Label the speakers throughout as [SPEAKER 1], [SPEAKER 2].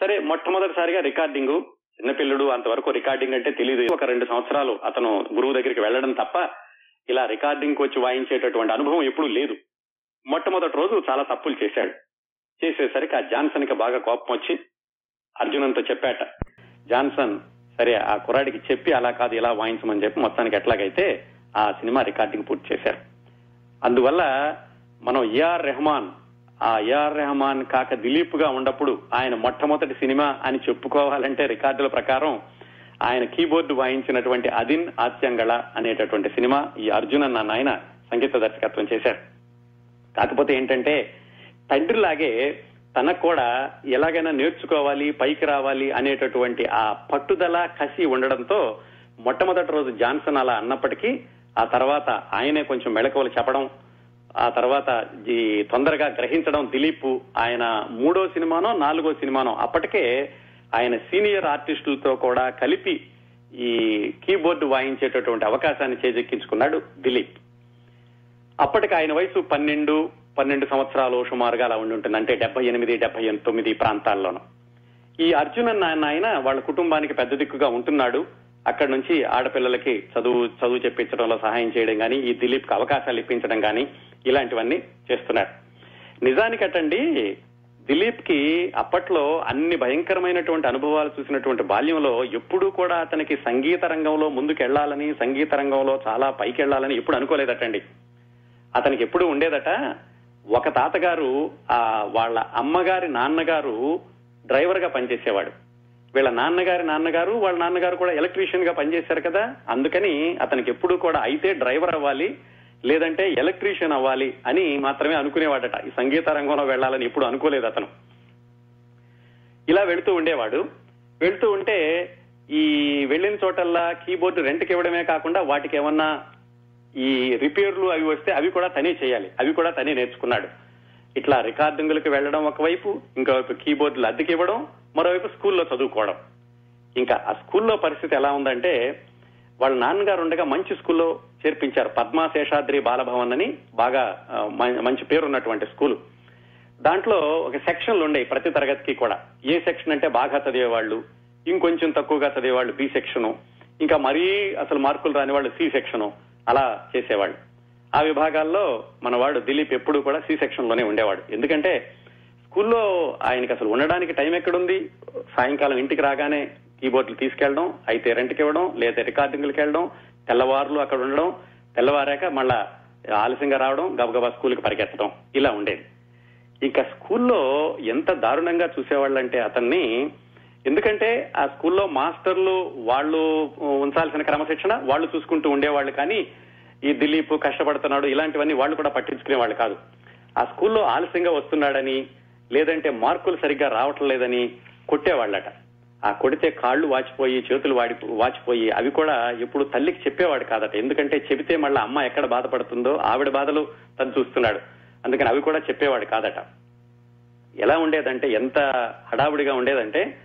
[SPEAKER 1] సరే మొట్టమొదటిసారిగా రికార్డింగ్ చిన్నపిల్లడు అంతవరకు రికార్డింగ్ అంటే తెలియదు ఒక రెండు సంవత్సరాలు అతను గురువు దగ్గరికి వెళ్ళడం తప్ప ఇలా రికార్డింగ్ వచ్చి వాయించేటటువంటి అనుభవం ఎప్పుడూ లేదు. మొట్టమొదటి రోజు చాలా తప్పులు చేశాడు. చేసేసరికి ఆ జాన్సన్కి బాగా కోపం వచ్చి అర్జునంతో చెప్పాట జాన్సన్ సరే ఆ కుర్రాడికి చెప్పి అలా కాదు ఇలా వాయించమని చెప్పి మొత్తానికి ఎట్లాగైతే ఆ సినిమా రికార్డింగ్ పూర్తి చేశారు. అందువల్ల మనం ఏఆర్ రెహమాన్ ఆ ఏఆర్ రెహమాన్ కాక దిలీప్గా ఉన్నప్పుడు ఆయన మొట్టమొదటి సినిమా అని చెప్పుకోవాలంటే రికార్డుల ప్రకారం ఆయన కీబోర్డు వాయించినటువంటి అదిన్ ఆత్యంగళ అనేటటువంటి సినిమా ఈ అర్జున్ అన్న నాయన సంగీత దర్శకత్వం చేశారు. కాకపోతే ఏంటంటే తండ్రిలాగే తనకు కూడా ఎలాగైనా నేర్చుకోవాలి పైకి రావాలి అనేటటువంటి ఆ పట్టుదల కసి ఉండడంతో మొట్టమొదటి రోజు జాన్సన్ అలా అన్నప్పటికీ ఆ తర్వాత ఆయనే కొంచెం మెళకువలు చెప్పడం ఆ తర్వాత ఈ తొందరగా గ్రహించడం దిలీప్ ఆయన మూడో సినిమానో నాలుగో సినిమానో అప్పటికే ఆయన సీనియర్ ఆర్టిస్టులతో కూడా కలిపి ఈ కీబోర్డు వాయించేటటువంటి అవకాశాన్ని చేజెక్కించుకున్నాడు దిలీప్. అప్పటికి ఆయన వయసు పన్నెండు పన్నెండు సంవత్సరాలు సుమారుగా అలా ఉండి ఉంటుంది అంటే డెబ్బై ఎనిమిది డెబ్బై తొమ్మిది ప్రాంతాల్లోనూ. ఈ అర్జున్ అన్న ఆయన వాళ్ళ కుటుంబానికి పెద్ద దిక్కుగా ఉంటున్నాడు. అక్కడి నుంచి ఆడపిల్లలకి చదువు చదువు చెప్పించడంలో సహాయం చేయడం కానీ ఈ దిలీప్కి అవకాశాలు ఇప్పించడం కానీ ఇలాంటివన్నీ చేస్తున్నారు. నిజానికటండి దిలీప్కి అప్పట్లో అన్ని భయంకరమైనటువంటి అనుభవాలు చూసినటువంటి బాల్యంలో ఎప్పుడూ కూడా అతనికి సంగీత రంగంలో ముందుకెళ్ళాలని సంగీత రంగంలో చాలా పైకెళ్ళాలని ఎప్పుడు అనుకోలేదటండి. అతనికి ఎప్పుడు ఉండేదట ఒక తాతగారు ఆ వాళ్ళ అమ్మగారి నాన్నగారు డ్రైవర్గా పనిచేసేవాడు. వీళ్ళ నాన్నగారి నాన్నగారు వాళ్ళ నాన్నగారు కూడా ఎలక్ట్రీషియన్గా పనిచేశారు కదా. అందుకని అతనికి ఎప్పుడు కూడా అయితే డ్రైవర్ అవ్వాలి లేదంటే ఎలక్ట్రీషియన్ అవ్వాలి అని మాత్రమే అనుకునేవాడట. ఈ సంగీత రంగంలో వెళ్ళాలని ఎప్పుడు అనుకోలేదు అతను. ఇలా వెళుతూ ఉండేవాడు. వెళ్తూ ఉంటే ఈ వెళ్ళిన చోటల్లా కీబోర్డు రెంట్కి ఇవ్వడమే కాకుండా వాటికి ఏమన్నా ఈ రిపేర్లు అవి వస్తే అవి కూడా తనే చేయాలి. అవి కూడా తనే నేర్చుకున్నాడు. ఇట్లా రికార్డింగులకు వెళ్ళడం ఒకవైపు ఇంకోవైపు కీబోర్డులు అద్దెకి ఇవ్వడం మరోవైపు స్కూల్లో చదువుకోవడం. ఇంకా ఆ స్కూల్లో పరిస్థితి ఎలా ఉందంటే వాళ్ళ నాన్నగారు ఉండగా మంచి స్కూల్లో చేర్పించారు. పద్మాశేషాద్రి బాలభవన్ అని బాగా మ- మంచి పేరున్నటువంటి స్కూల్. దాంట్లో ఒక సెక్షన్లు ఉండేవి ప్రతి తరగతికి కూడా. ఏ సెక్షన్ అంటే బాగా చదివేవాళ్ళు ఇంకొంచెం తక్కువగా చదివేవాళ్ళు బి సెక్షను ఇంకా మరీ అసలు మార్కులు రాని వాళ్ళు సి సెక్షను అలా చేసేవాళ్ళు. ఆ విభాగాల్లో మనవాడు దిలీప్ ఎప్పుడు కూడా సి సెక్షన్లోనే ఉండేవాడు. ఎందుకంటే స్కూల్లో ఆయనకి అసలు ఉండడానికి టైం ఎక్కడుంది? సాయంకాలం ఇంటికి రాగానే కీబోర్డులు తీసుకెళ్ళడం అయితే రెంట్కి ఇవ్వడం లేదా రికార్డింగ్లకు వెళ్ళడం తెల్లవారులు అక్కడ ఉండడం తెల్లవారాక మళ్ళా ఆలస్యంగా రావడం గబగబా స్కూల్కి పరిగెత్తడం ఇలా ఉండేది. ఇంకా స్కూల్లో ఎంత దారుణంగా చూసేవాళ్ళంటే అతన్ని ఎందుకంటే ఆ స్కూల్లో మాస్టర్లు వాళ్ళు ఉంచాల్సిన క్రమశిక్షణ వాళ్ళు చూసుకుంటూ ఉండేవాళ్ళు కానీ ఈ దిలీప్ కష్టపడుతున్నాడు ఇలాంటివన్నీ వాళ్ళు కూడా పట్టించుకునే వాళ్ళు కాదు. ఆ స్కూల్లో ఆలస్యంగా వస్తున్నాడని లేదంటే మార్కులు సరిగ్గా రావటం లేదని కొట్టేవాళ్ళట. ఆ కొడితే కాళ్ళు వాచిపోయి చేతులు వాడి వాచిపోయి అవి కూడా ఎప్పుడు తల్లికి చెప్పేవాడు కాదట. ఎందుకంటే చెబితే మళ్ళీ అమ్మ ఎక్కడ బాధపడుతుందో ఆవిడ బాధలు తను చూస్తున్నాడు. అందుకని అవి కూడా చెప్పేవాడు కాదట. ఎలా ఉండేదంటే ఎంత హడావుడిగా ఉండేదంటే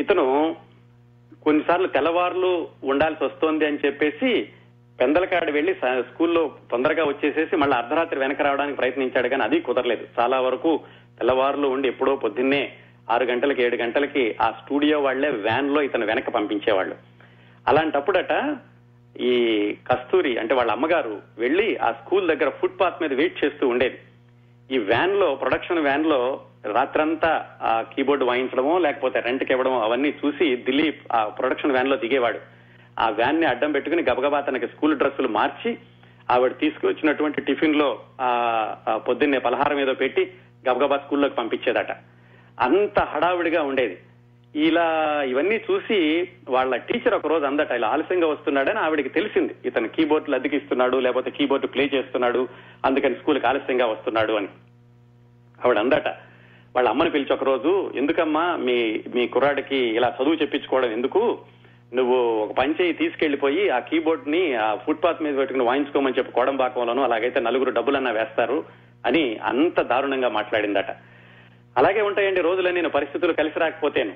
[SPEAKER 1] ఇతను కొన్నిసార్లు తెల్లవారులు ఉండాల్సి వస్తోంది అని చెప్పేసి పెందలకాడ వెళ్ళి స్కూల్లో తొందరగా వచ్చేసేసి మళ్ళీ అర్ధరాత్రి వెనక రావడానికి ప్రయత్నించాడు కానీ అది కుదరలేదు. చాలా వరకు తెల్లవారులు ఉండి ఎప్పుడో పొద్దున్నే ఆరు గంటలకి ఏడు గంటలకి ఆ స్టూడియో వాళ్ళే వ్యాన్లో ఇతను వెనక పంపించేవాళ్ళు. అలాంటప్పుడట ఈ కస్తూరి అంటే వాళ్ళ అమ్మగారు వెళ్ళి ఆ స్కూల్ దగ్గర ఫుట్ పాత్ మీద వెయిట్ చేస్తూ ఉండేది. ఈ వ్యాన్లో ప్రొడక్షన్ వ్యాన్లో రాత్రంతా ఆ కీబోర్డ్ వాయించడమో లేకపోతే రెంట్కి ఇవ్వడమో అవన్నీ చూసి దిలీప్ ఆ ప్రొడక్షన్ వ్యాన్లో దిగేవాడు. ఆ వ్యాన్ని అడ్డం పెట్టుకుని గబగబా తనకి స్కూల్ డ్రెస్సులు మార్చి ఆవిడ తీసుకొచ్చినటువంటి టిఫిన్లో ఆ పొద్దున్నే పలహారం ఏదో పెట్టి గబగబా స్కూల్లోకి పంపించేదట. అంత హడావిడిగా ఉండేది. ఇలా ఇవన్నీ చూసి వాళ్ళ టీచర్ ఒక రోజు అందట ఇలా ఆలస్యంగా వస్తున్నాడని ఆవిడకి తెలిసింది. ఇతను కీబోర్డులు అద్దెకిస్తున్నాడు లేకపోతే కీబోర్డు ప్లే చేస్తున్నాడు అందుకని స్కూల్కి ఆలస్యంగా వస్తున్నాడు అని. ఆవిడ అందట వాళ్ళ అమ్మని పిలిచి ఒక రోజు ఎందుకమ్మా మీ మీ కుర్రాడికి ఇలా చదువు చెప్పించుకోవడం ఎందుకు? నువ్వు ఒక పని చేయి తీసుకెళ్ళిపోయి ఆ కీబోర్డ్ని ఆ ఫుట్పాత్ మీద పెట్టుకుని వాయించుకోమని చెప్పి కోడంబాకంలోను అలాగైతే నలుగురు డబ్బులన్నా వేస్తారు అని అంత దారుణంగా మాట్లాడిందట. అలాగే ఉంటాయండి రోజులన్నీ నేను పరిస్థితులు కలిసి రాకపోతేను.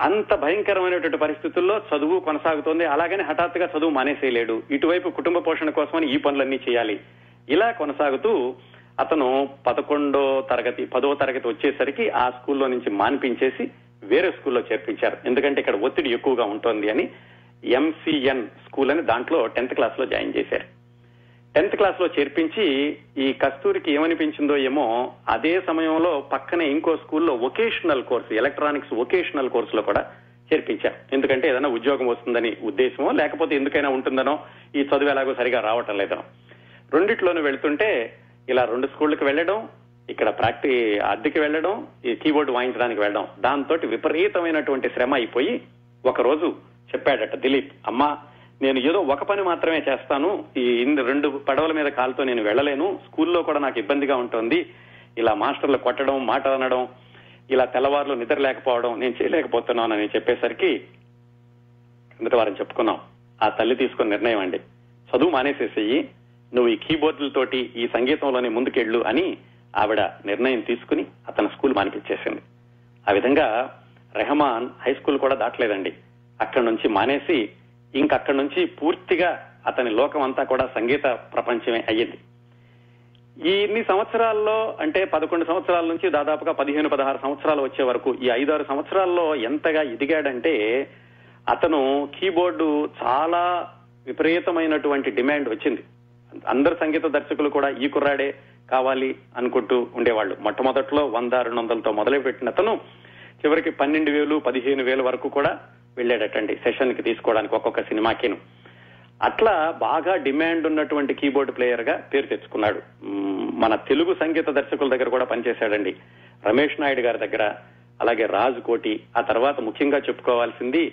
[SPEAKER 1] అంత భయంకరమైనటువంటి పరిస్థితుల్లో చదువు కొనసాగుతోంది. అలాగని హఠాత్తుగా చదువు మానేసేయలేడు. ఇటువైపు కుటుంబ పోషణ కోసమని ఈ పనులన్నీ చేయాలి. ఇలా కొనసాగుతూ అతను పదకొండో తరగతి పదో తరగతి వచ్చేసరికి ఆ స్కూల్లో నుంచి మాన్పించేసి వేరే స్కూల్లో చేర్పించారు. ఎందుకంటే ఇక్కడ ఒత్తిడి ఎక్కువగా ఉంటుంది అని ఎంసీఎన్ స్కూల్ అని దాంట్లో టెన్త్ క్లాస్లో జాయిన్ చేశారు. టెన్త్ క్లాస్లో చేర్పించి ఈ కస్తూరికి ఏమనిపించిందో ఏమో అదే సమయంలో పక్కనే ఇంకో స్కూల్లో వొకేషనల్ కోర్సు ఎలక్ట్రానిక్స్ వొకేషనల్ కోర్సులో కూడా చేర్పించారు. ఎందుకంటే ఏదైనా ఉద్యోగం వస్తుందని ఉద్దేశమో లేకపోతే ఎందుకైనా ఉంటుందనో ఈ చదువు ఎలాగో సరిగా రావటం లేదనో. రెండిట్లోనూ వెళ్తుంటే ఇలా రెండు స్కూళ్ళకి వెళ్ళడం ఇక్కడ ప్రాక్టీ అద్దెకి వెళ్ళడం ఈ కీబోర్డ్ వాయించడానికి వెళ్ళడం. దాంతో విపరీతమైనటువంటి శ్రమ అయిపోయి ఒక రోజు చెప్పాడట దిలీప్ అమ్మా నేను ఏదో ఒక పని మాత్రమే చేస్తాను. ఈ ఇన్ని రెండు పడవల మీద కాలుతో నేను వెళ్ళలేను. స్కూల్లో కూడా నాకు ఇబ్బందిగా ఉంటుంది. ఇలా మాస్టర్లు కొట్టడం మాట అనడం ఇలా తెల్లవారులు నిద్ర లేకపోవడం నేను చేయలేకపోతున్నానని చెప్పేసరికి కిందటి వారం చెప్పుకున్నాం. ఆ తల్లి తీసుకున్న నిర్ణయం అండి. చదువు మానేసేసేయి. నువ్వు ఈ కీబోర్డులతోటి ఈ సంగీతంలోనే ముందుకెళ్ళు అని ఆవిడ నిర్ణయం తీసుకుని అతను స్కూల్ మానిపించేసింది. ఆ విధంగా రెహమాన్ హై స్కూల్ కూడా దాటలేదండి. అక్కడి నుంచి మానేసి ఇంకక్కడి నుంచి పూర్తిగా అతని లోకం అంతా కూడా సంగీత ప్రపంచమే అయ్యింది. ఈ ఇన్ని సంవత్సరాల్లో అంటే పదకొండు సంవత్సరాల నుంచి దాదాపుగా పదిహేను పదహారు సంవత్సరాలు వచ్చే వరకు ఈ ఐదారు సంవత్సరాల్లో ఎంతగా ఎదిగాడంటే అతను కీబోర్డు చాలా విపరీతమైనటువంటి డిమాండ్ వచ్చింది. అందరు సంగీత దర్శకులు కూడా ఈ కుర్రాడే కావాలి అనుకుంటూ ఉండేవాళ్ళు. మొట్టమొదట్లో వంద రెండు వందలతో మొదలుపెట్టిన అతను చివరికి పన్నెండు వేలు పదిహేను వేలు వరకు కూడా వెళ్ళాడటండి సెషన్కి తీసుకోవడానికి ఒక్కొక్క సినిమాకిను. అట్లా బాగా డిమాండ్ ఉన్నటువంటి కీబోర్డ్ ప్లేయర్గా పేరు తెచ్చుకున్నాడు. మన తెలుగు సంగీత దర్శకుల దగ్గర కూడా పనిచేశాడండి. రమేష్ నాయుడు గారి దగ్గర అలాగే రాజు కోటి ఆ తర్వాత ముఖ్యంగా చెప్పుకోవాల్సింది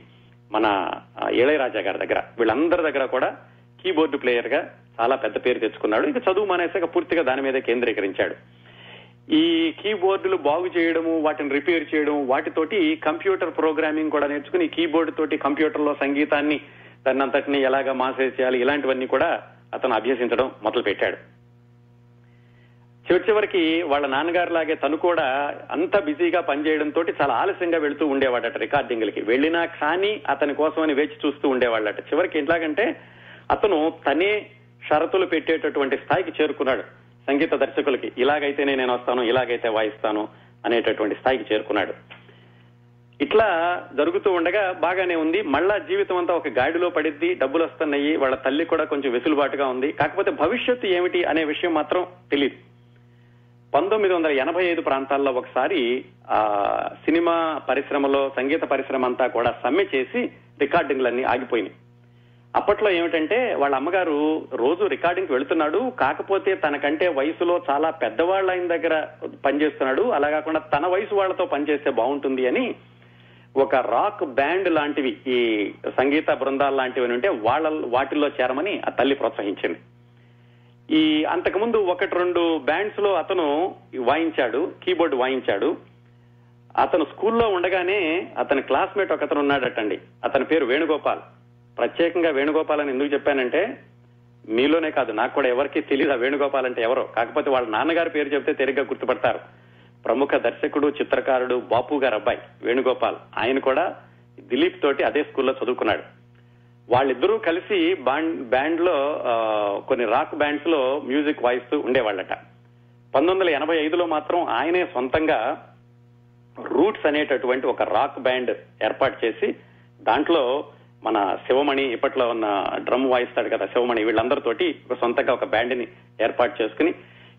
[SPEAKER 1] మన ఇళయరాజా గారి దగ్గర. వీళ్ళందరి దగ్గర కూడా కీబోర్డు ప్లేయర్గా చాలా పెద్ద పేరు తెచ్చుకున్నాడు. ఇక చదువు మానేసాక పూర్తిగా దాని మీద కేంద్రీకరించాడు. ఈ కీబోర్డులు బాగు చేయడము వాటిని రిపేర్ చేయడం వాటితోటి కంప్యూటర్ ప్రోగ్రామింగ్ కూడా నేర్చుకుని కీబోర్డు తోటి కంప్యూటర్లో సంగీతాన్ని దాన్ని అంతటిని ఎలాగా మాసేజ్ చేయాలి ఇలాంటివన్నీ కూడా అతను అభ్యసించడం మొదలు పెట్టాడు చివరి చివరికి వాళ్ళ నాన్నగారు లాగే తను కూడా అంత బిజీగా పనిచేయడంతో చాలా ఆలస్యంగా వెళుతూ ఉండేవాడట రికార్డింగ్లకి. వెళ్ళినా కానీ అతని కోసమని వేచి చూస్తూ ఉండేవాళ్ళట. చివరికి ఎట్లాగంటే అతను తనే షరతులు పెట్టేటటువంటి స్థాయికి చేరుకున్నాడు. సంగీత దర్శకులకి ఇలాగైతేనే నేను వస్తాను ఇలాగైతే వాయిస్తాను అనేటటువంటి స్థాయికి చేరుకున్నాడు. ఇట్లా జరుగుతూ ఉండగా బాగానే ఉంది. మళ్ళా జీవితం అంతా ఒక గాడిలో పడిద్ది డబ్బులు వస్తున్నాయి వాళ్ళ తల్లి కూడా కొంచెం వెసులుబాటుగా ఉంది. కాకపోతే భవిష్యత్తు ఏమిటి అనే విషయం మాత్రం తెలియదు పంతొమ్మిది వందల ఎనభై ఐదు ప్రాంతాల్లో ఒకసారి ఆ సినిమా పరిశ్రమలో సంగీత పరిశ్రమ అంతా కూడా సమ్మె చేసి రికార్డింగ్లన్నీ ఆగిపోయినాయి. అప్పట్లో ఏమిటంటే వాళ్ళ అమ్మగారు రోజు రికార్డింగ్ వెళుతున్నాడు కాకపోతే తనకంటే వయసులో చాలా పెద్దవాళ్ళ ఆయన దగ్గర పనిచేస్తున్నాడు అలా కాకుండా తన వయసు వాళ్ళతో పనిచేస్తే బాగుంటుంది అని ఒక రాక్ బ్యాండ్ లాంటివి ఈ సంగీత బృందాలు లాంటివి ఉంటే వాళ్ళ వాటిల్లో చేరమని ఆ తల్లి ప్రోత్సహించింది. ఈ అంతకుముందు ఒకటి రెండు బ్యాండ్స్లో అతను వాయించాడు కీబోర్డ్ వాయించాడు. అతను స్కూల్లో ఉండగానే అతని క్లాస్మేట్ ఒక అతను ఉన్నాడటండి అతని పేరు వేణుగోపాల్. ప్రత్యేకంగా వేణుగోపాల్ అని ఎందుకు చెప్పానంటే మీలోనే కాదు నాకు కూడా ఎవరికి తెలియదు ఆ వేణుగోపాల్ అంటే ఎవరో. కాకపోతే వాళ్ళ నాన్నగారి పేరు చెప్తే తేలిగ్గా గుర్తుపడతారు. ప్రముఖ దర్శకుడు చిత్రకారుడు బాపు గారు అబ్బాయి వేణుగోపాల్. ఆయన కూడా దిలీప్ తోటి అదే స్కూల్లో చదువుకున్నాడు. వాళ్ళిద్దరూ కలిసి బాండ్ బ్యాండ్లో కొన్ని రాక్ బ్యాండ్స్లో మ్యూజిక్ వాయిస్తూ ఉండేవాళ్ళట. పంతొమ్మిది వందల ఎనభై ఐదులో మాత్రం ఆయనే సొంతంగా రూట్స్ అనేటటువంటి ఒక రాక్ బ్యాండ్ ఏర్పాటు చేసి దాంట్లో మన శివమణి ఇప్పట్లో ఉన్న డ్రమ్ వాయిస్తాడు కదా శివమణి వీళ్ళందరితోటి ఒక సొంతంగా ఒక బ్యాండ్ని ఏర్పాటు చేసుకుని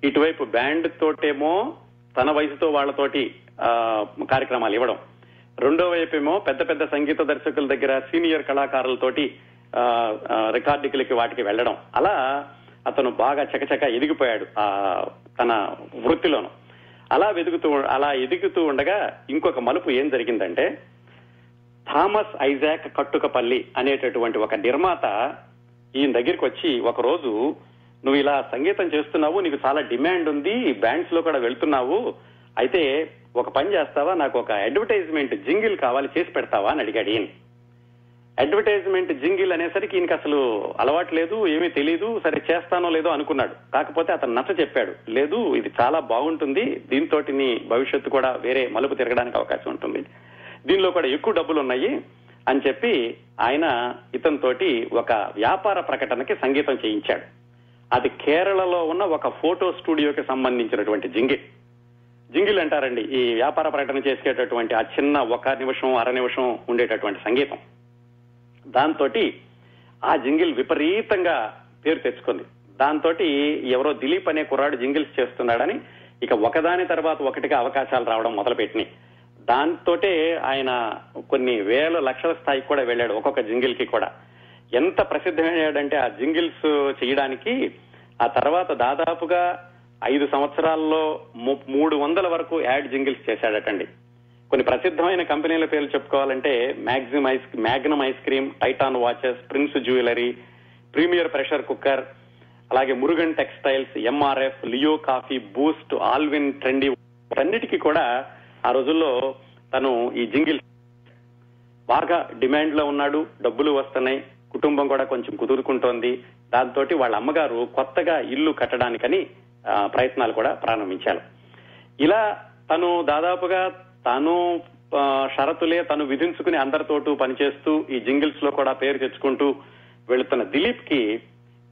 [SPEAKER 1] ఇటువైపు బ్యాండ్ తోటేమో తన వయసుతో వాళ్ళతోటి కార్యక్రమాలు ఇవ్వడం. రెండో వైపు ఏమో పెద్ద పెద్ద సంగీత దర్శకుల దగ్గర సీనియర్ కళాకారులతోటి ఆ, వాటికి వెళ్ళడం. అలా అతను బాగా చకచక ఎదిగిపోయాడు ఆ తన వృత్తిలోను. అలా వెదుగుతూ అలా ఎదుగుతూ ఉండగా ఇంకొక మలుపు ఏం జరిగిందంటే థామస్ ఐజాక్ కట్టుకపల్లి అనేటటువంటి ఒక నిర్మాత ఈయన దగ్గరికి వచ్చి ఒక రోజు నువ్వు ఇలా సంగీతం చేస్తున్నావు నీకు చాలా డిమాండ్ ఉంది బ్యాండ్స్లో కూడా వెళ్తున్నావు అయితే ఒక పని చేస్తావా? నాకు ఒక అడ్వర్టైజ్మెంట్ జింగిల్ కావాలి చేసి పెడతావా? అని అడిగాడు ఈయన. అడ్వర్టైజ్మెంట్ జింగిల్ అనేసరికి ఈయనకి అసలు అలవాటు లేదు ఏమీ తెలియదు సరే చేస్తానో లేదో అనుకున్నాడు. కాకపోతే అతను నచ్చ చెప్పాడు లేదు ఇది చాలా బాగుంటుంది దీంతో నీ భవిష్యత్తు కూడా వేరే మలుపు తిరగడానికి అవకాశం ఉంటుంది. దీనిలో కూడా ఎక్కువ డబ్బులు ఉన్నాయి అని చెప్పి ఆయన ఇతనితోటి ఒక వ్యాపార ప్రకటనకి సంగీతం చేయించాడు. అది కేరళలో ఉన్న ఒక ఫోటో స్టూడియోకి సంబంధించినటువంటి జింగిల్. జింగిల్ అంటారండి ఈ వ్యాపార ప్రకటన చేసేటటువంటి ఆ చిన్న ఒక నిమిషం అర నిమిషం ఉండేటటువంటి సంగీతం. దాంతో ఆ జింగిల్ విపరీతంగా పేరు తెచ్చుకుంది. దాంతో ఎవరో దిలీప్ అనే కుర్రాడు జింగిల్స్ చేస్తున్నాడని ఇక ఒకదాని తర్వాత ఒకటిగా అవకాశాలు రావడం మొదలుపెట్టినాయి. దాంతోటే ఆయన కొన్ని వేల లక్షల స్థాయికి కూడా వెళ్ళాడు ఒక్కొక్క జింగిల్కి కూడా. ఎంత ప్రసిద్ధమయ్యాడంటే ఆ జింగిల్స్ చేయడానికి ఆ తర్వాత దాదాపుగా ఐదు సంవత్సరాల్లో ము- మూడు వందల వరకు యాడ్ జింగిల్స్ చేశాడటండి. కొన్ని ప్రసిద్ధమైన కంపెనీల పేర్లు చెప్పుకోవాలంటే Maxim ice Magnum ice cream Titan watches Prince jewellery Premier pressure cooker అలాగే Murugan textiles MRF Leo coffee Boost Allwyn trendy అన్నిటికీ కూడా ఆ రోజుల్లో తను ఈ జింగిల్ బాగా డిమాండ్లో ఉన్నాడు డబ్బులు వస్తున్నాయి కుటుంబం కూడా కొంచెం కుదురుకుంటోంది. దాంతో వాళ్ళ అమ్మగారు కొత్తగా ఇల్లు కట్టడానికని ప్రయత్నాలు కూడా ప్రారంభించారు. ఇలా తను దాదాపుగా తాను షరతులే తను విధించుకుని అందరితోటూ పనిచేస్తూ ఈ జింగిల్స్లో కూడా పేరు తెచ్చుకుంటూ వెళుతున్న దిలీప్కి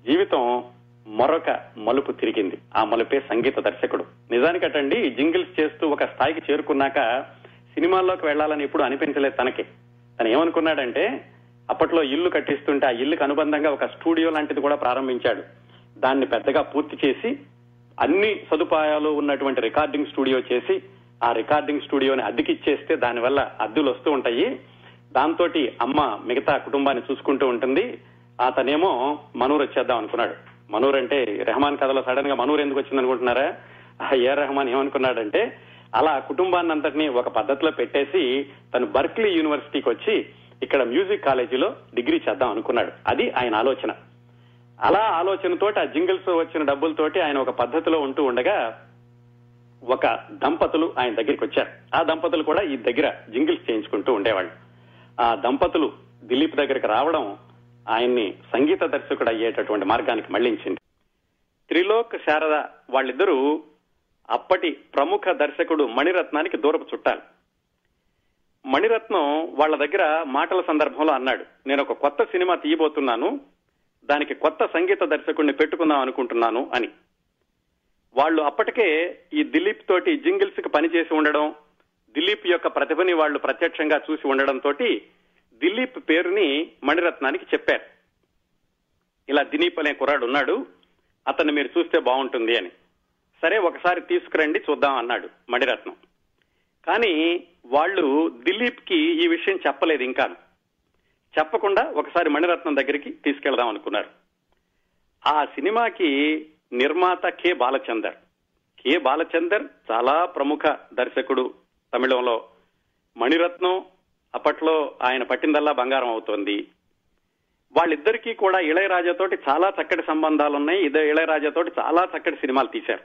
[SPEAKER 1] జీవితం మరొక మలుపు తిరిగింది. ఆ మలుపే సంగీత దర్శకుడు. నిజానికటండి ఈ జింగిల్స్ చేస్తూ ఒక స్థాయికి చేరుకున్నాక సినిమాల్లోకి వెళ్ళాలని ఎప్పుడు అనిపించలేదు తనకి. తను ఏమనుకున్నాడంటే అప్పట్లో ఇల్లు కట్టిస్తుంటే ఆ ఇల్లుకి అనుబంధంగా ఒక స్టూడియో లాంటిది కూడా ప్రారంభించాడు. దాన్ని పెద్దగా పూర్తి చేసి అన్ని సదుపాయాలు ఉన్నటువంటి రికార్డింగ్ స్టూడియో చేసి ఆ రికార్డింగ్ స్టూడియోని అద్దెకిచ్చేస్తే దానివల్ల అద్దెలు వస్తూ ఉంటాయి. దాంతో అమ్మ మిగతా కుటుంబాన్ని చూసుకుంటూ ఉంటుంది. అతనేమో మనూరు వచ్చేద్దాం అనుకున్నాడు. మనూర్ అంటే రెహమాన్ కథలో సడన్గా మనూర్ ఎందుకు వచ్చింది అనుకుంటున్నారా? ఆ ఏ రెహమాన్ ఏమనుకున్నాడంటే అలా కుటుంబాన్ని అంతటినీ ఒక పద్ధతిలో పెట్టేసి తను బర్క్లీ యూనివర్సిటీకి వచ్చి ఇక్కడ మ్యూజిక్ కాలేజీలో డిగ్రీ చేద్దాం అనుకున్నాడు. అది ఆయన ఆలోచన. అలా ఆలోచనతోటి ఆ జింగిల్స్ వచ్చిన డబ్బులతోటి ఆయన ఒక పద్ధతిలో ఉంటూ ఉండగా ఒక దంపతులు ఆయన దగ్గరికి వచ్చారు. ఆ దంపతులు కూడా ఈ దగ్గర జింగిల్స్ చేయించుకుంటూ ఉండేవాళ్ళు. ఆ దంపతులు దిలీప్ దగ్గరికి రావడం ఆయన్ని సంగీత దర్శకుడు అయ్యేటటువంటి మార్గానికి మళ్ళించింది. త్రిలోక్ శారద వాళ్ళిద్దరూ అప్పటి ప్రముఖ దర్శకుడు మణిరత్నానికి దూరపు చుట్టాలు. మణిరత్నం వాళ్ళ దగ్గర మాటల సందర్భంలో అన్నాడు నేను ఒక కొత్త సినిమా తీయబోతున్నాను దానికి కొత్త సంగీత దర్శకుడిని పెట్టుకుందాం అనుకుంటున్నాను అని. వాళ్ళు అప్పటికే ఈ దిలీప్ తోటి జింగిల్స్కి పనిచేసి ఉండడం దిలీప్ యొక్క ప్రతిభని వాళ్ళు ప్రత్యక్షంగా చూసి ఉండడం తోటి దిలీప్ పేరుని మణిరత్నానికి చెప్పారు. ఇలా దిలీప్ అనే కుర్రాడు ఉన్నాడు అతన్ని మీరు చూస్తే బాగుంటుంది అని. సరే ఒకసారి తీసుకురండి చూద్దాం అన్నాడు మణిరత్నం. కానీ వాళ్ళు దిలీప్కి ఈ విషయం చెప్పలేదు ఇంకా. చెప్పకుండా ఒకసారి మణిరత్నం దగ్గరికి తీసుకెళ్దాం అనుకున్నారు. ఆ సినిమాకి నిర్మాత కె బాలచందర్. కె బాలచందర్ చాలా ప్రముఖ దర్శకుడు తమిళంలో. మణిరత్నం అప్పట్లో ఆయన పట్టిందల్లా బంగారం అవుతోంది. వాళ్ళిద్దరికీ కూడా ఇళయరాజాతోటి చాలా చక్కటి సంబంధాలు ఉన్నాయి ఇదే ఇళయరాజాతోటి చాలా చక్కటి సినిమాలు తీశారు.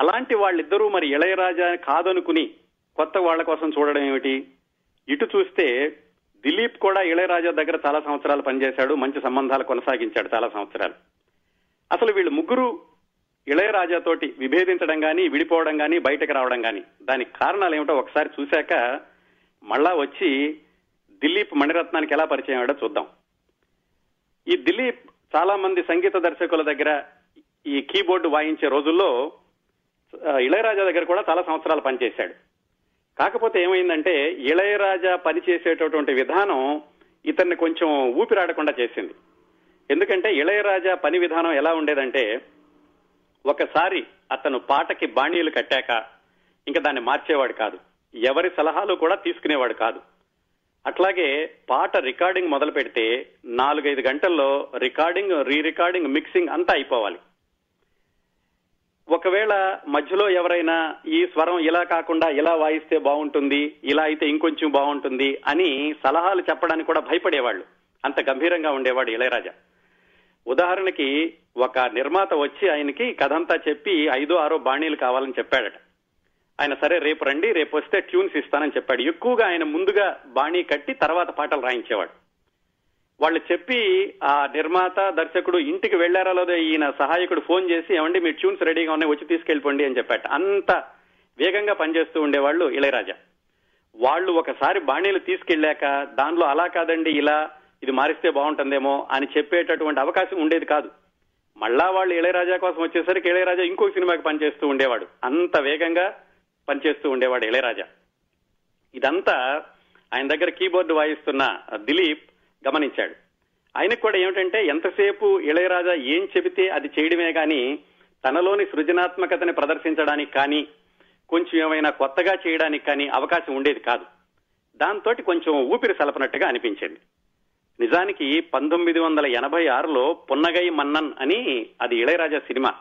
[SPEAKER 1] అలాంటి వాళ్ళిద్దరూ మరి ఇళయరాజా కాదనుకుని కొత్త వాళ్ళ కోసం చూడడం ఏమిటి? ఇటు చూస్తే దిలీప్ కూడా ఇళయరాజా దగ్గర చాలా సంవత్సరాలు పనిచేశాడు. మంచి సంబంధాలు కొనసాగించాడు చాలా సంవత్సరాలు. అసలు వీళ్ళు ముగ్గురు ఇళయరాజాతోటి విభేదించడం కానీ విడిపోవడం కానీ బయటకు రావడం కానీ దానికి కారణాలు ఏమిటో ఒకసారి చూశాక మళ్ళా వచ్చి దిలీప్ మణిరత్నానికి ఎలా పరిచయం అయ్యాడో చూద్దాం. ఈ దిలీప్ చాలా మంది సంగీత దర్శకుల దగ్గర ఈ కీబోర్డు వాయించే రోజుల్లో ఇళయరాజా దగ్గర కూడా చాలా సంవత్సరాలు పనిచేశాడు. కాకపోతే ఏమైందంటే ఇళయరాజా పనిచేసేటటువంటి విధానం ఇతన్ని కొంచెం ఊపిరాడకుండా చేసింది. ఎందుకంటే ఇళయరాజా పని విధానం ఎలా ఉండేదంటే ఒకసారి అతను పాటకి బాణీలు కట్టాక ఇంకా దాన్ని మార్చేవాడు కాదు. ఎవరి సలహాలు కూడా తీసుకునేవాడు కాదు. అట్లాగే పాట రికార్డింగ్ మొదలు పెడితే నాలుగైదు గంటల్లో రికార్డింగ్ రీ రికార్డింగ్ మిక్సింగ్ అంతా అయిపోవాలి. ఒకవేళ మధ్యలో ఎవరైనా ఈ స్వరం ఇలా కాకుండా ఇలా వాయిస్తే బాగుంటుంది ఇలా అయితే ఇంకొంచెం బాగుంటుంది అని సలహాలు చెప్పడానికి కూడా భయపడేవాళ్ళు. అంత గంభీరంగా ఉండేవాడు ఇళయరాజా. ఉదాహరణకి ఒక నిర్మాత వచ్చి ఆయనకి కథంతా చెప్పి ఐదో ఆరో బాణీలు కావాలని చెప్పాడట. ఆయన సరే రేపు రండి రేపు వస్తే ట్యూన్స్ ఇస్తానని చెప్పాడు. ఎక్కువగా ఆయన ముందుగా బాణీ కట్టి తర్వాత పాటలు రాయించేవాడు. వాళ్ళు చెప్పి ఆ నిర్మాత దర్శకుడు ఇంటికి వెళ్ళారా లేదో? ఈయన సహాయకుడు ఫోన్ చేసి ఏమండి మీ ట్యూన్స్ రెడీగా ఉన్నాయి వచ్చి తీసుకెళ్ళిపోండి అని చెప్పాట అంత వేగంగా పనిచేస్తూ ఉండేవాళ్ళు ఇళయరాజా. వాళ్ళు ఒకసారి బాణీలు తీసుకెళ్ళాక దానిలో అలా కాదండి ఇలా ఇది మారిస్తే బాగుంటుందేమో అని చెప్పేటటువంటి అవకాశం ఉండేది కాదు. మళ్ళా వాళ్ళు ఇళయరాజా కోసం వచ్చేసరికి ఇళయరాజా ఇంకో సినిమాకి పనిచేస్తూ ఉండేవాడు. అంత వేగంగా పనిచేస్తూ ఉండేవాడు ఇళయరాజా. ఇదంతా ఆయన దగ్గర కీబోర్డు వాయిస్తున్న దిలీప్ గమనించాడు. ఆయనకు కూడా ఏమిటంటే ఎంతసేపు ఇళయరాజా ఏం చెబితే అది చేయడమే కానీ తనలోని సృజనాత్మకతని ప్రదర్శించడానికి కానీ కొంచెం ఏమైనా కొత్తగా చేయడానికి కానీ అవకాశం ఉండేది కాదు. దాంతో కొంచెం ఊపిరి సలపనట్టుగా అనిపించింది. నిజానికి పంతొమ్మిది వందల ఎనభై ఆరులో పున్నగై మన్నన్ అని అది ఇళయరాజా సినిమా.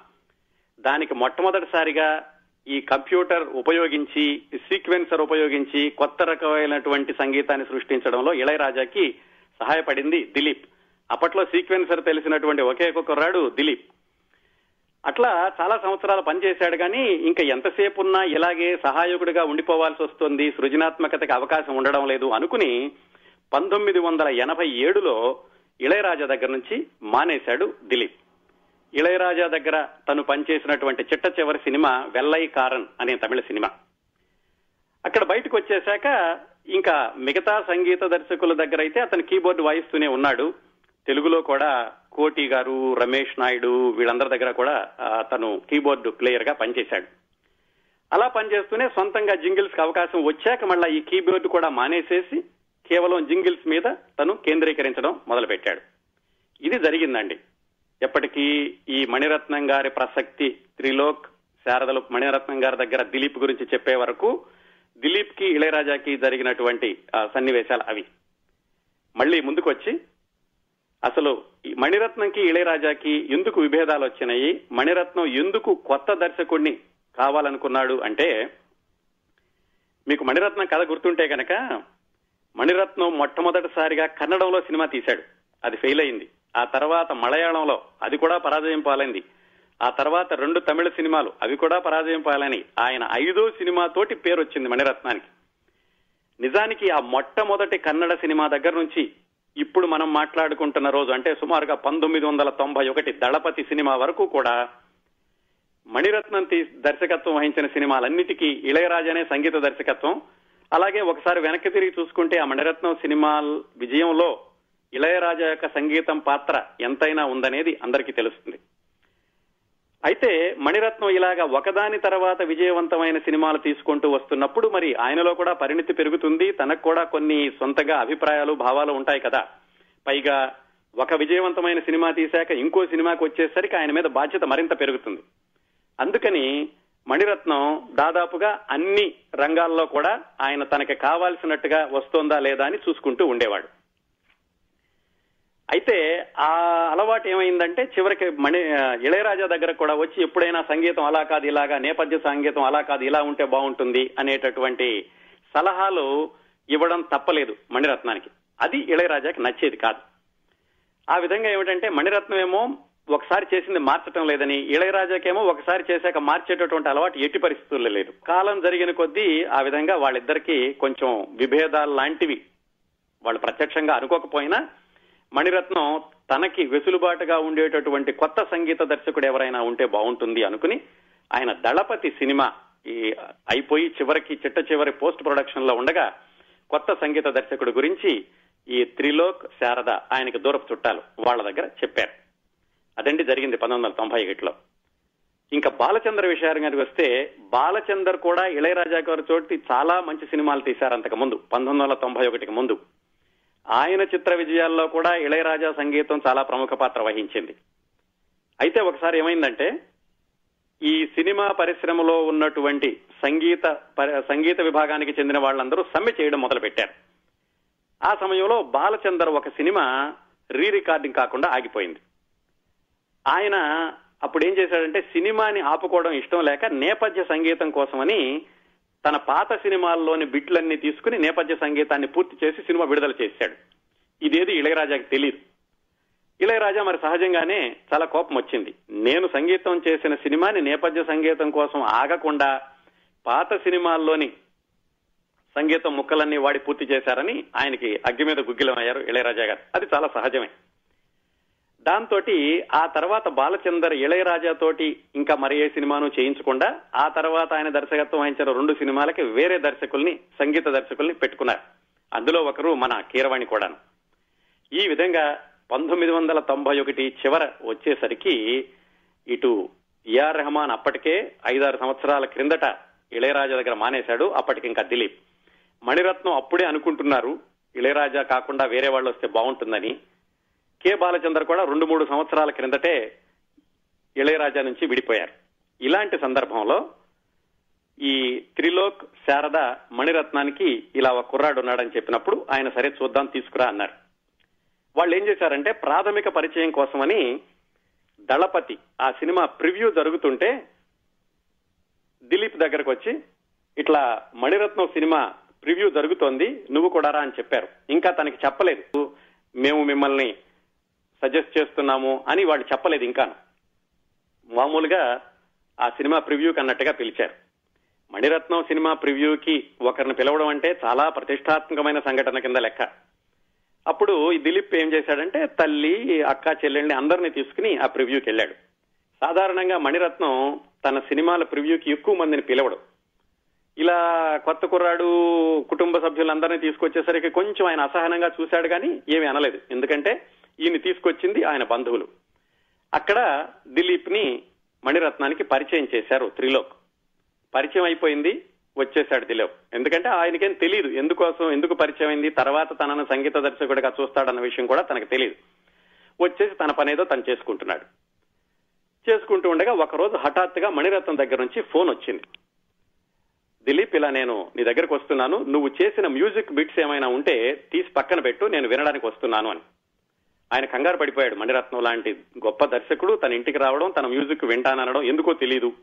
[SPEAKER 1] దానికి మొట్టమొదటిసారిగా ఈ కంప్యూటర్ ఉపయోగించి సీక్వెన్సర్ ఉపయోగించి కొత్త రకమైనటువంటి సంగీతాన్ని సృష్టించడంలో ఇళయరాజాకి సహాయపడింది దిలీప్. అప్పట్లో సీక్వెన్సర్ తెలిసినటువంటి ఒకే ఒక కుర్రాడు దిలీప్. అట్లా చాలా సంవత్సరాలు పనిచేశాడు కానీ ఇంకా ఎంతసేపు ఉన్నా ఇలాగే సహాయకుడిగా ఉండిపోవాల్సి వస్తుంది సృజనాత్మకతకి అవకాశం ఉండడం లేదు అనుకుని పంతొమ్మిది వందల ఎనభై ఏడులో ఇళయరాజా దగ్గర నుంచి మానేశాడు దిలీప్. ఇళయరాజా దగ్గర తను పనిచేసినటువంటి చిట్ట చివరి సినిమా వెల్లై కారన్ అనే తమిళ సినిమా. అక్కడ బయటకు వచ్చేశాక ఇంకా మిగతా సంగీత దర్శకుల దగ్గర అయితే అతను కీబోర్డు వాయిస్తూనే ఉన్నాడు. తెలుగులో కూడా కోటి గారు రమేష్ నాయుడు వీళ్ళందరి దగ్గర కూడా తను కీబోర్డు ప్లేయర్గా పనిచేశాడు. అలా పనిచేస్తూనే సొంతంగా జింగిల్స్కి అవకాశం వచ్చాక మళ్ళా ఈ కీబోర్డు కూడా మానేసేసి కేవలం జింగిల్స్ మీద తను కేంద్రీకరించడం మొదలుపెట్టాడు. ఇది జరిగిందండి. ఎప్పటికీ ఈ మణిరత్నం గారి ప్రసక్తి త్రిలోక్ శారదలు మణిరత్నం గారి దగ్గర దిలీప్ గురించి చెప్పే వరకు దిలీప్కి ఇళయరాజాకి జరిగినటువంటి సన్నివేశాలు అవి. మళ్ళీ ముందుకొచ్చి అసలు మణిరత్నంకి ఇళయరాజాకి ఎందుకు విభేదాలు వచ్చినాయి? మణిరత్నం ఎందుకు కొత్త దర్శకుడిని కావాలనుకున్నాడు అంటే మీకు మణిరత్నం కథ గుర్తుంటే కనుక మణిరత్నం మొట్టమొదటిసారిగా కన్నడంలో సినిమా తీశాడు. అది ఫెయిల్ అయింది. ఆ తర్వాత మలయాళంలో అది కూడా పరాజయం పాలైంది. ఆ తర్వాత రెండు తమిళ సినిమాలు అవి కూడా పరాజయం పాలని ఆయన ఐదో సినిమాతోటి పేరు వచ్చింది మణిరత్నానికి. నిజానికి ఆ మొట్టమొదటి కన్నడ సినిమా దగ్గర నుంచి ఇప్పుడు మనం మాట్లాడుకుంటున్న రోజు అంటే సుమారుగా పంతొమ్మిది వందల తొంభై ఒకటి దళపతి సినిమా వరకు కూడా మణిరత్నం దర్శకత్వం వహించిన సినిమాలన్నిటికీ ఇళయరాజానే సంగీత దర్శకత్వం. అలాగే ఒకసారి వెనక్కి తిరిగి చూసుకుంటే ఆ మణిరత్నం సినిమా విజయంలో ఇళయరాజా యొక్క సంగీతం పాత్ర ఎంతైనా ఉందనేది అందరికీ తెలుస్తుంది. అయితే మణిరత్నం ఇలాగా ఒకదాని తర్వాత విజయవంతమైన సినిమాలు తీసుకుంటూ వస్తున్నప్పుడు మరి ఆయనలో కూడా పరిణితి పెరుగుతుంది. తనకు కూడా కొన్ని సొంతగా అభిప్రాయాలు భావాలు ఉంటాయి కదా. పైగా ఒక విజయవంతమైన సినిమా తీశాక ఇంకో సినిమాకి వచ్చేసరికి ఆయన మీద బాధ్యత మరింత పెరుగుతుంది. అందుకని మణిరత్నం దాదాపుగా అన్ని రంగాల్లో కూడా ఆయన తనకి కావాల్సినట్టుగా వస్తోందా లేదా అని చూసుకుంటూ ఉండేవాడు. అయితే ఆ అలవాటు ఏమైందంటే చివరికి మణి ఇళయరాజా దగ్గర కూడా వచ్చి ఎప్పుడైనా సంగీతం అలా కాదు ఇలాగా నేపథ్య సంగీతం అలా కాదు ఇలా ఉంటే బాగుంటుంది అనేటటువంటి సలహాలు ఇవ్వడం తప్పలేదు మణిరత్నానికి. అది ఇళయరాజాకి నచ్చేది కాదు. ఆ విధంగా ఏమిటంటే మణిరత్నం ఏమో ఒకసారి చేసింది మార్చటం లేదని ఇళయరాజాకేమో ఒకసారి చేశాక మార్చేటటువంటి అలవాటు ఎట్టి పరిస్థితుల్లో లేదు. కాలం జరిగిన కొద్దీ ఆ విధంగా వాళ్ళిద్దరికీ కొంచెం విభేదాలు లాంటివి వాళ్ళు ప్రత్యక్షంగా అనుకోకపోయినా మణిరత్నం తనకి వెసులుబాటుగా ఉండేటటువంటి కొత్త సంగీత దర్శకుడు ఎవరైనా ఉంటే బాగుంటుంది అనుకుని ఆయన దళపతి సినిమా ఈ అయిపోయి చివరికి చిట్ట చివరి పోస్ట్ ప్రొడక్షన్లో ఉండగా కొత్త సంగీత దర్శకుడు గురించి ఈ త్రిలోక్ శారద ఆయనకి దూరపు చుట్టాలు వాళ్ళ దగ్గర చెప్పారు. అదండి జరిగింది పంతొమ్మిది వందల తొంభై ఒకటిలో ఇంకా బాలచంద్ర విషయానికి వస్తే బాలచందర్ కూడా ఇళయరాజా గారి చోటి చాలా మంచి సినిమాలు తీశారు అంతకు ముందు పంతొమ్మిది వందల తొంభై ఒకటికి ముందు. ఆయన చిత్ర విజయాల్లో కూడా ఇళయరాజా సంగీతం చాలా ప్రముఖ పాత్ర వహించింది. అయితే ఒకసారి ఏమైందంటే ఈ సినిమా పరిశ్రమలో ఉన్నటువంటి సంగీత సంగీత విభాగానికి చెందిన వాళ్ళందరూ సమ్మె చేయడం మొదలుపెట్టారు. ఆ సమయంలో బాలచందర్ ఒక సినిమా రీ రికార్డింగ్ కాకుండా ఆగిపోయింది. ఆయన అప్పుడు ఏం చేశాడంటే సినిమాని ఆపుకోవడం ఇష్టం లేక నేపథ్య సంగీతం కోసమని తన పాత సినిమాల్లోని బిట్లన్నీ తీసుకుని నేపథ్య సంగీతాన్ని పూర్తి చేసి సినిమా విడుదల చేశాడు. ఇదేది ఇళయరాజాకి తెలియదు ఇళయరాజా మరి సహజంగానే చాలా కోపం వచ్చింది. నేను సంగీతం చేసిన సినిమాని నేపథ్య సంగీతం కోసం ఆగకుండా పాత సినిమాల్లోని సంగీతం ముక్కలన్నీ వాడి పూర్తి చేశారని ఆయనకి అగ్గి మీద గుగ్గిలమయ్యారు ఇళయరాజా గారు. అది చాలా సహజమే. దాంతో ఆ తర్వాత బాలచందర్ ఇళయరాజా తోటి ఇంకా మరి ఏ సినిమాను చేయించకుండా ఆ తర్వాత ఆయన దర్శకత్వం వహించిన రెండు సినిమాలకి వేరే దర్శకుల్ని సంగీత దర్శకుల్ని పెట్టుకున్నారు. అందులో ఒకరు మన కీరవాణి కూడాను. ఈ విధంగా పంతొమ్మిది వందల తొంభై ఒకటి చివర వచ్చేసరికి ఇటు ఏఆర్ రెహమాన్ అప్పటికే ఐదారు సంవత్సరాల క్రిందట ఇళయరాజా దగ్గర మానేశాడు అప్పటికి ఇంకా దిలీప్. మణిరత్నం అప్పుడే అనుకుంటున్నారు ఇళయరాజా కాకుండా వేరే వాళ్ళు వస్తే బాగుంటుందని. కె బాలచందర్ కూడా రెండు మూడు సంవత్సరాల క్రిందటే ఇళయరాజా నుంచి విడిపోయారు. ఇలాంటి సందర్భంలో ఈ త్రిలోక్ శారద మణిరత్నానికి ఇలా ఒక కుర్రాడు ఉన్నాడని చెప్పినప్పుడు ఆయన సరే చూద్దాం తీసుకురా అన్నారు. వాళ్ళు ఏం చేశారంటే ప్రాథమిక పరిచయం కోసమని దళపతి ఆ సినిమా ప్రివ్యూ జరుగుతుంటే దిలీప్ దగ్గరకు వచ్చి ఇట్లా మణిరత్నం సినిమా ప్రివ్యూ జరుగుతోంది నువ్వు కూడా రా అని చెప్పారు. ఇంకా తనకి చెప్పలేదు. మేము మిమ్మల్ని సజెస్ట్ చేస్తున్నాము అని వాళ్ళు చెప్పలేదు ఇంకా మామూలుగా ఆ సినిమా ప్రివ్యూకి అన్నట్టుగా పిలిచారు. మణిరత్నం సినిమా ప్రివ్యూకి ఒకరిని పిలవడం అంటే చాలా ప్రతిష్టాత్మకమైన సంఘటన కింద లెక్క. అప్పుడు ఈ దిలీప్ ఏం చేశాడంటే తల్లి అక్క చెల్లెల్ని అందరినీ తీసుకుని ఆ ప్రివ్యూకి వెళ్ళాడు. సాధారణంగా మణిరత్నం తన సినిమాల ప్రివ్యూకి ఎక్కువ మందిని పిలవడు. ఇలా కొత్త కుర్రాడు కుటుంబ సభ్యులందరినీ తీసుకొచ్చేసరికి కొంచెం ఆయన అసహనంగా చూశాడు కానీ ఏమీ అనలేదు. ఎందుకంటే ఈయన తీసుకొచ్చింది ఆయన బంధువులు. అక్కడ దిలీప్ని మణిరత్నానికి పరిచయం చేశారు త్రిలోక్. పరిచయం అయిపోయింది వచ్చేశాడు దిలీప్. ఎందుకంటే ఆయనకేం తెలియదు ఎందుకోసం ఎందుకు పరిచయం అయింది తర్వాత తనను సంగీత దర్శకుడిగా చూస్తాడన్న విషయం కూడా తనకు తెలియదు వచ్చేసి తన పనేదో తను చేసుకుంటున్నాడు. చేసుకుంటూ ఉండగా ఒకరోజు హఠాత్తుగా మణిరత్నం దగ్గర నుంచి ఫోన్ వచ్చింది. దిలీప్ ఇలా నేను నీ దగ్గరకు వస్తున్నాను నువ్వు చేసిన మ్యూజిక్ బిట్స్ ఏమైనా ఉంటే తీసి పక్కన పెట్టు నేను వినడానికి వస్తున్నాను అని. ఆయన కంగారు పడిపోయాడు. మణిరత్నం లాంటి గొప్ప దర్శకుడు తన ఇంటికి రావడం తన మ్యూజిక్ వింటాననడం ఎందుకో తెలియదు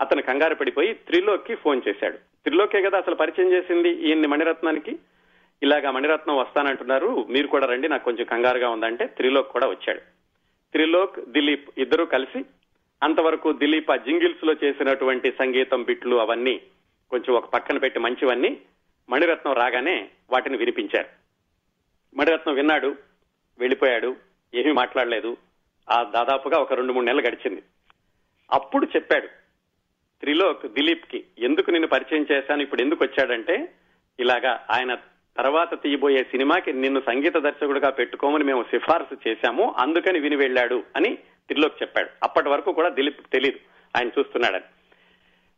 [SPEAKER 1] అతను కంగారు పడిపోయి త్రిలోక్కి ఫోన్ చేశాడు. త్రిలోకే కదా అసలు పరిచయం చేసింది ఈయన్ని మణిరత్నానికి? ఇలాగా మణిరత్నం వస్తానంటున్నారు మీరు కూడా రండి నాకు కొంచెం కంగారుగా ఉందంటే త్రిలోక్ కూడా వచ్చాడు. త్రిలోక్ దిలీప్ ఇద్దరూ కలిసి అంతవరకు దిలీప్ ఆ జింగిల్స్లో చేసినటువంటి సంగీతం బిట్లు అవన్నీ కొంచెం ఒక పక్కన పెట్టి మంచివన్నీ మణిరత్నం రాగానే వాటిని వినిపించారు. మణిరత్నం విన్నాడు వెళ్ళిపోయాడు ఏమీ మాట్లాడలేదు. ఆ దాదాపుగా ఒక రెండు మూడు నెలలు గడిచింది. అప్పుడు చెప్పాడు త్రిలోక్ దిలీప్కి ఎందుకు నిన్ను పరిచయం చేశాను ఇప్పుడు ఎందుకు వచ్చాడంటే ఇలాగా ఆయన తర్వాత తీయబోయే సినిమాకి నిన్ను సంగీత దర్శకుడిగా పెట్టుకోమని మేము సిఫార్సు చేశాము అందుకని విని వెళ్ళాడు అని త్రిలోక్ చెప్పాడు. అప్పటి వరకు కూడా దిలీప్ తెలియదు ఆయన చూస్తున్నాడని.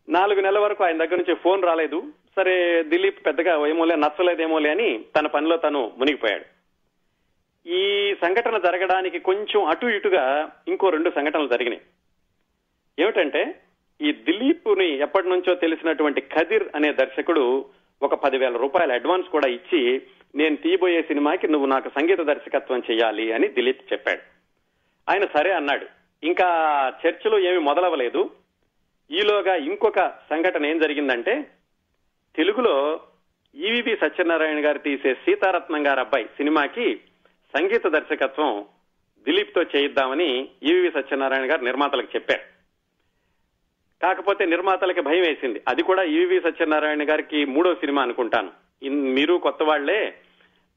[SPEAKER 1] నాలుగు నెలల వరకు ఆయన దగ్గర నుంచి ఫోన్ రాలేదు. సరే దిలీప్ పెద్దగా ఏమోలే నచ్చలేదేమోలే అని తన పనిలో తను మునిగిపోయాడు. ఈ సంఘటన జరగడానికి కొంచెం అటు ఇటుగా ఇంకో రెండు సంఘటనలు జరిగినాయి. ఏమిటంటే ఈ దిలీప్ని ఎప్పటి నుంచో తెలిసినటువంటి ఖదిర్ అనే దర్శకుడు ఒక పదివేల రూపాయల అడ్వాన్స్ కూడా ఇచ్చి నేను తీయబోయే సినిమాకి నువ్వు నాకు సంగీత దర్శకత్వం చేయాలి అని దిలీప్ చెప్పాడు. ఆయన సరే అన్నాడు. ఇంకా చర్చలో ఏమి మొదలవలేదు ఈలోగా ఇంకొక సంఘటన ఏం జరిగిందంటే తెలుగులో ఈవిబి సత్యనారాయణ గారు తీసే సీతారత్నం గారు అబ్బాయి సినిమాకి సంగీత దర్శకత్వం దిలీప్తో చేయిద్దామని ఈవివి సత్యనారాయణ గారు నిర్మాతలకు చెప్పారు. కాకపోతే నిర్మాతలకి భయం వేసింది. అది కూడా ఈవి సత్యనారాయణ గారికి మూడో సినిమా అనుకుంటాను. మీరు కొత్త వాళ్ళే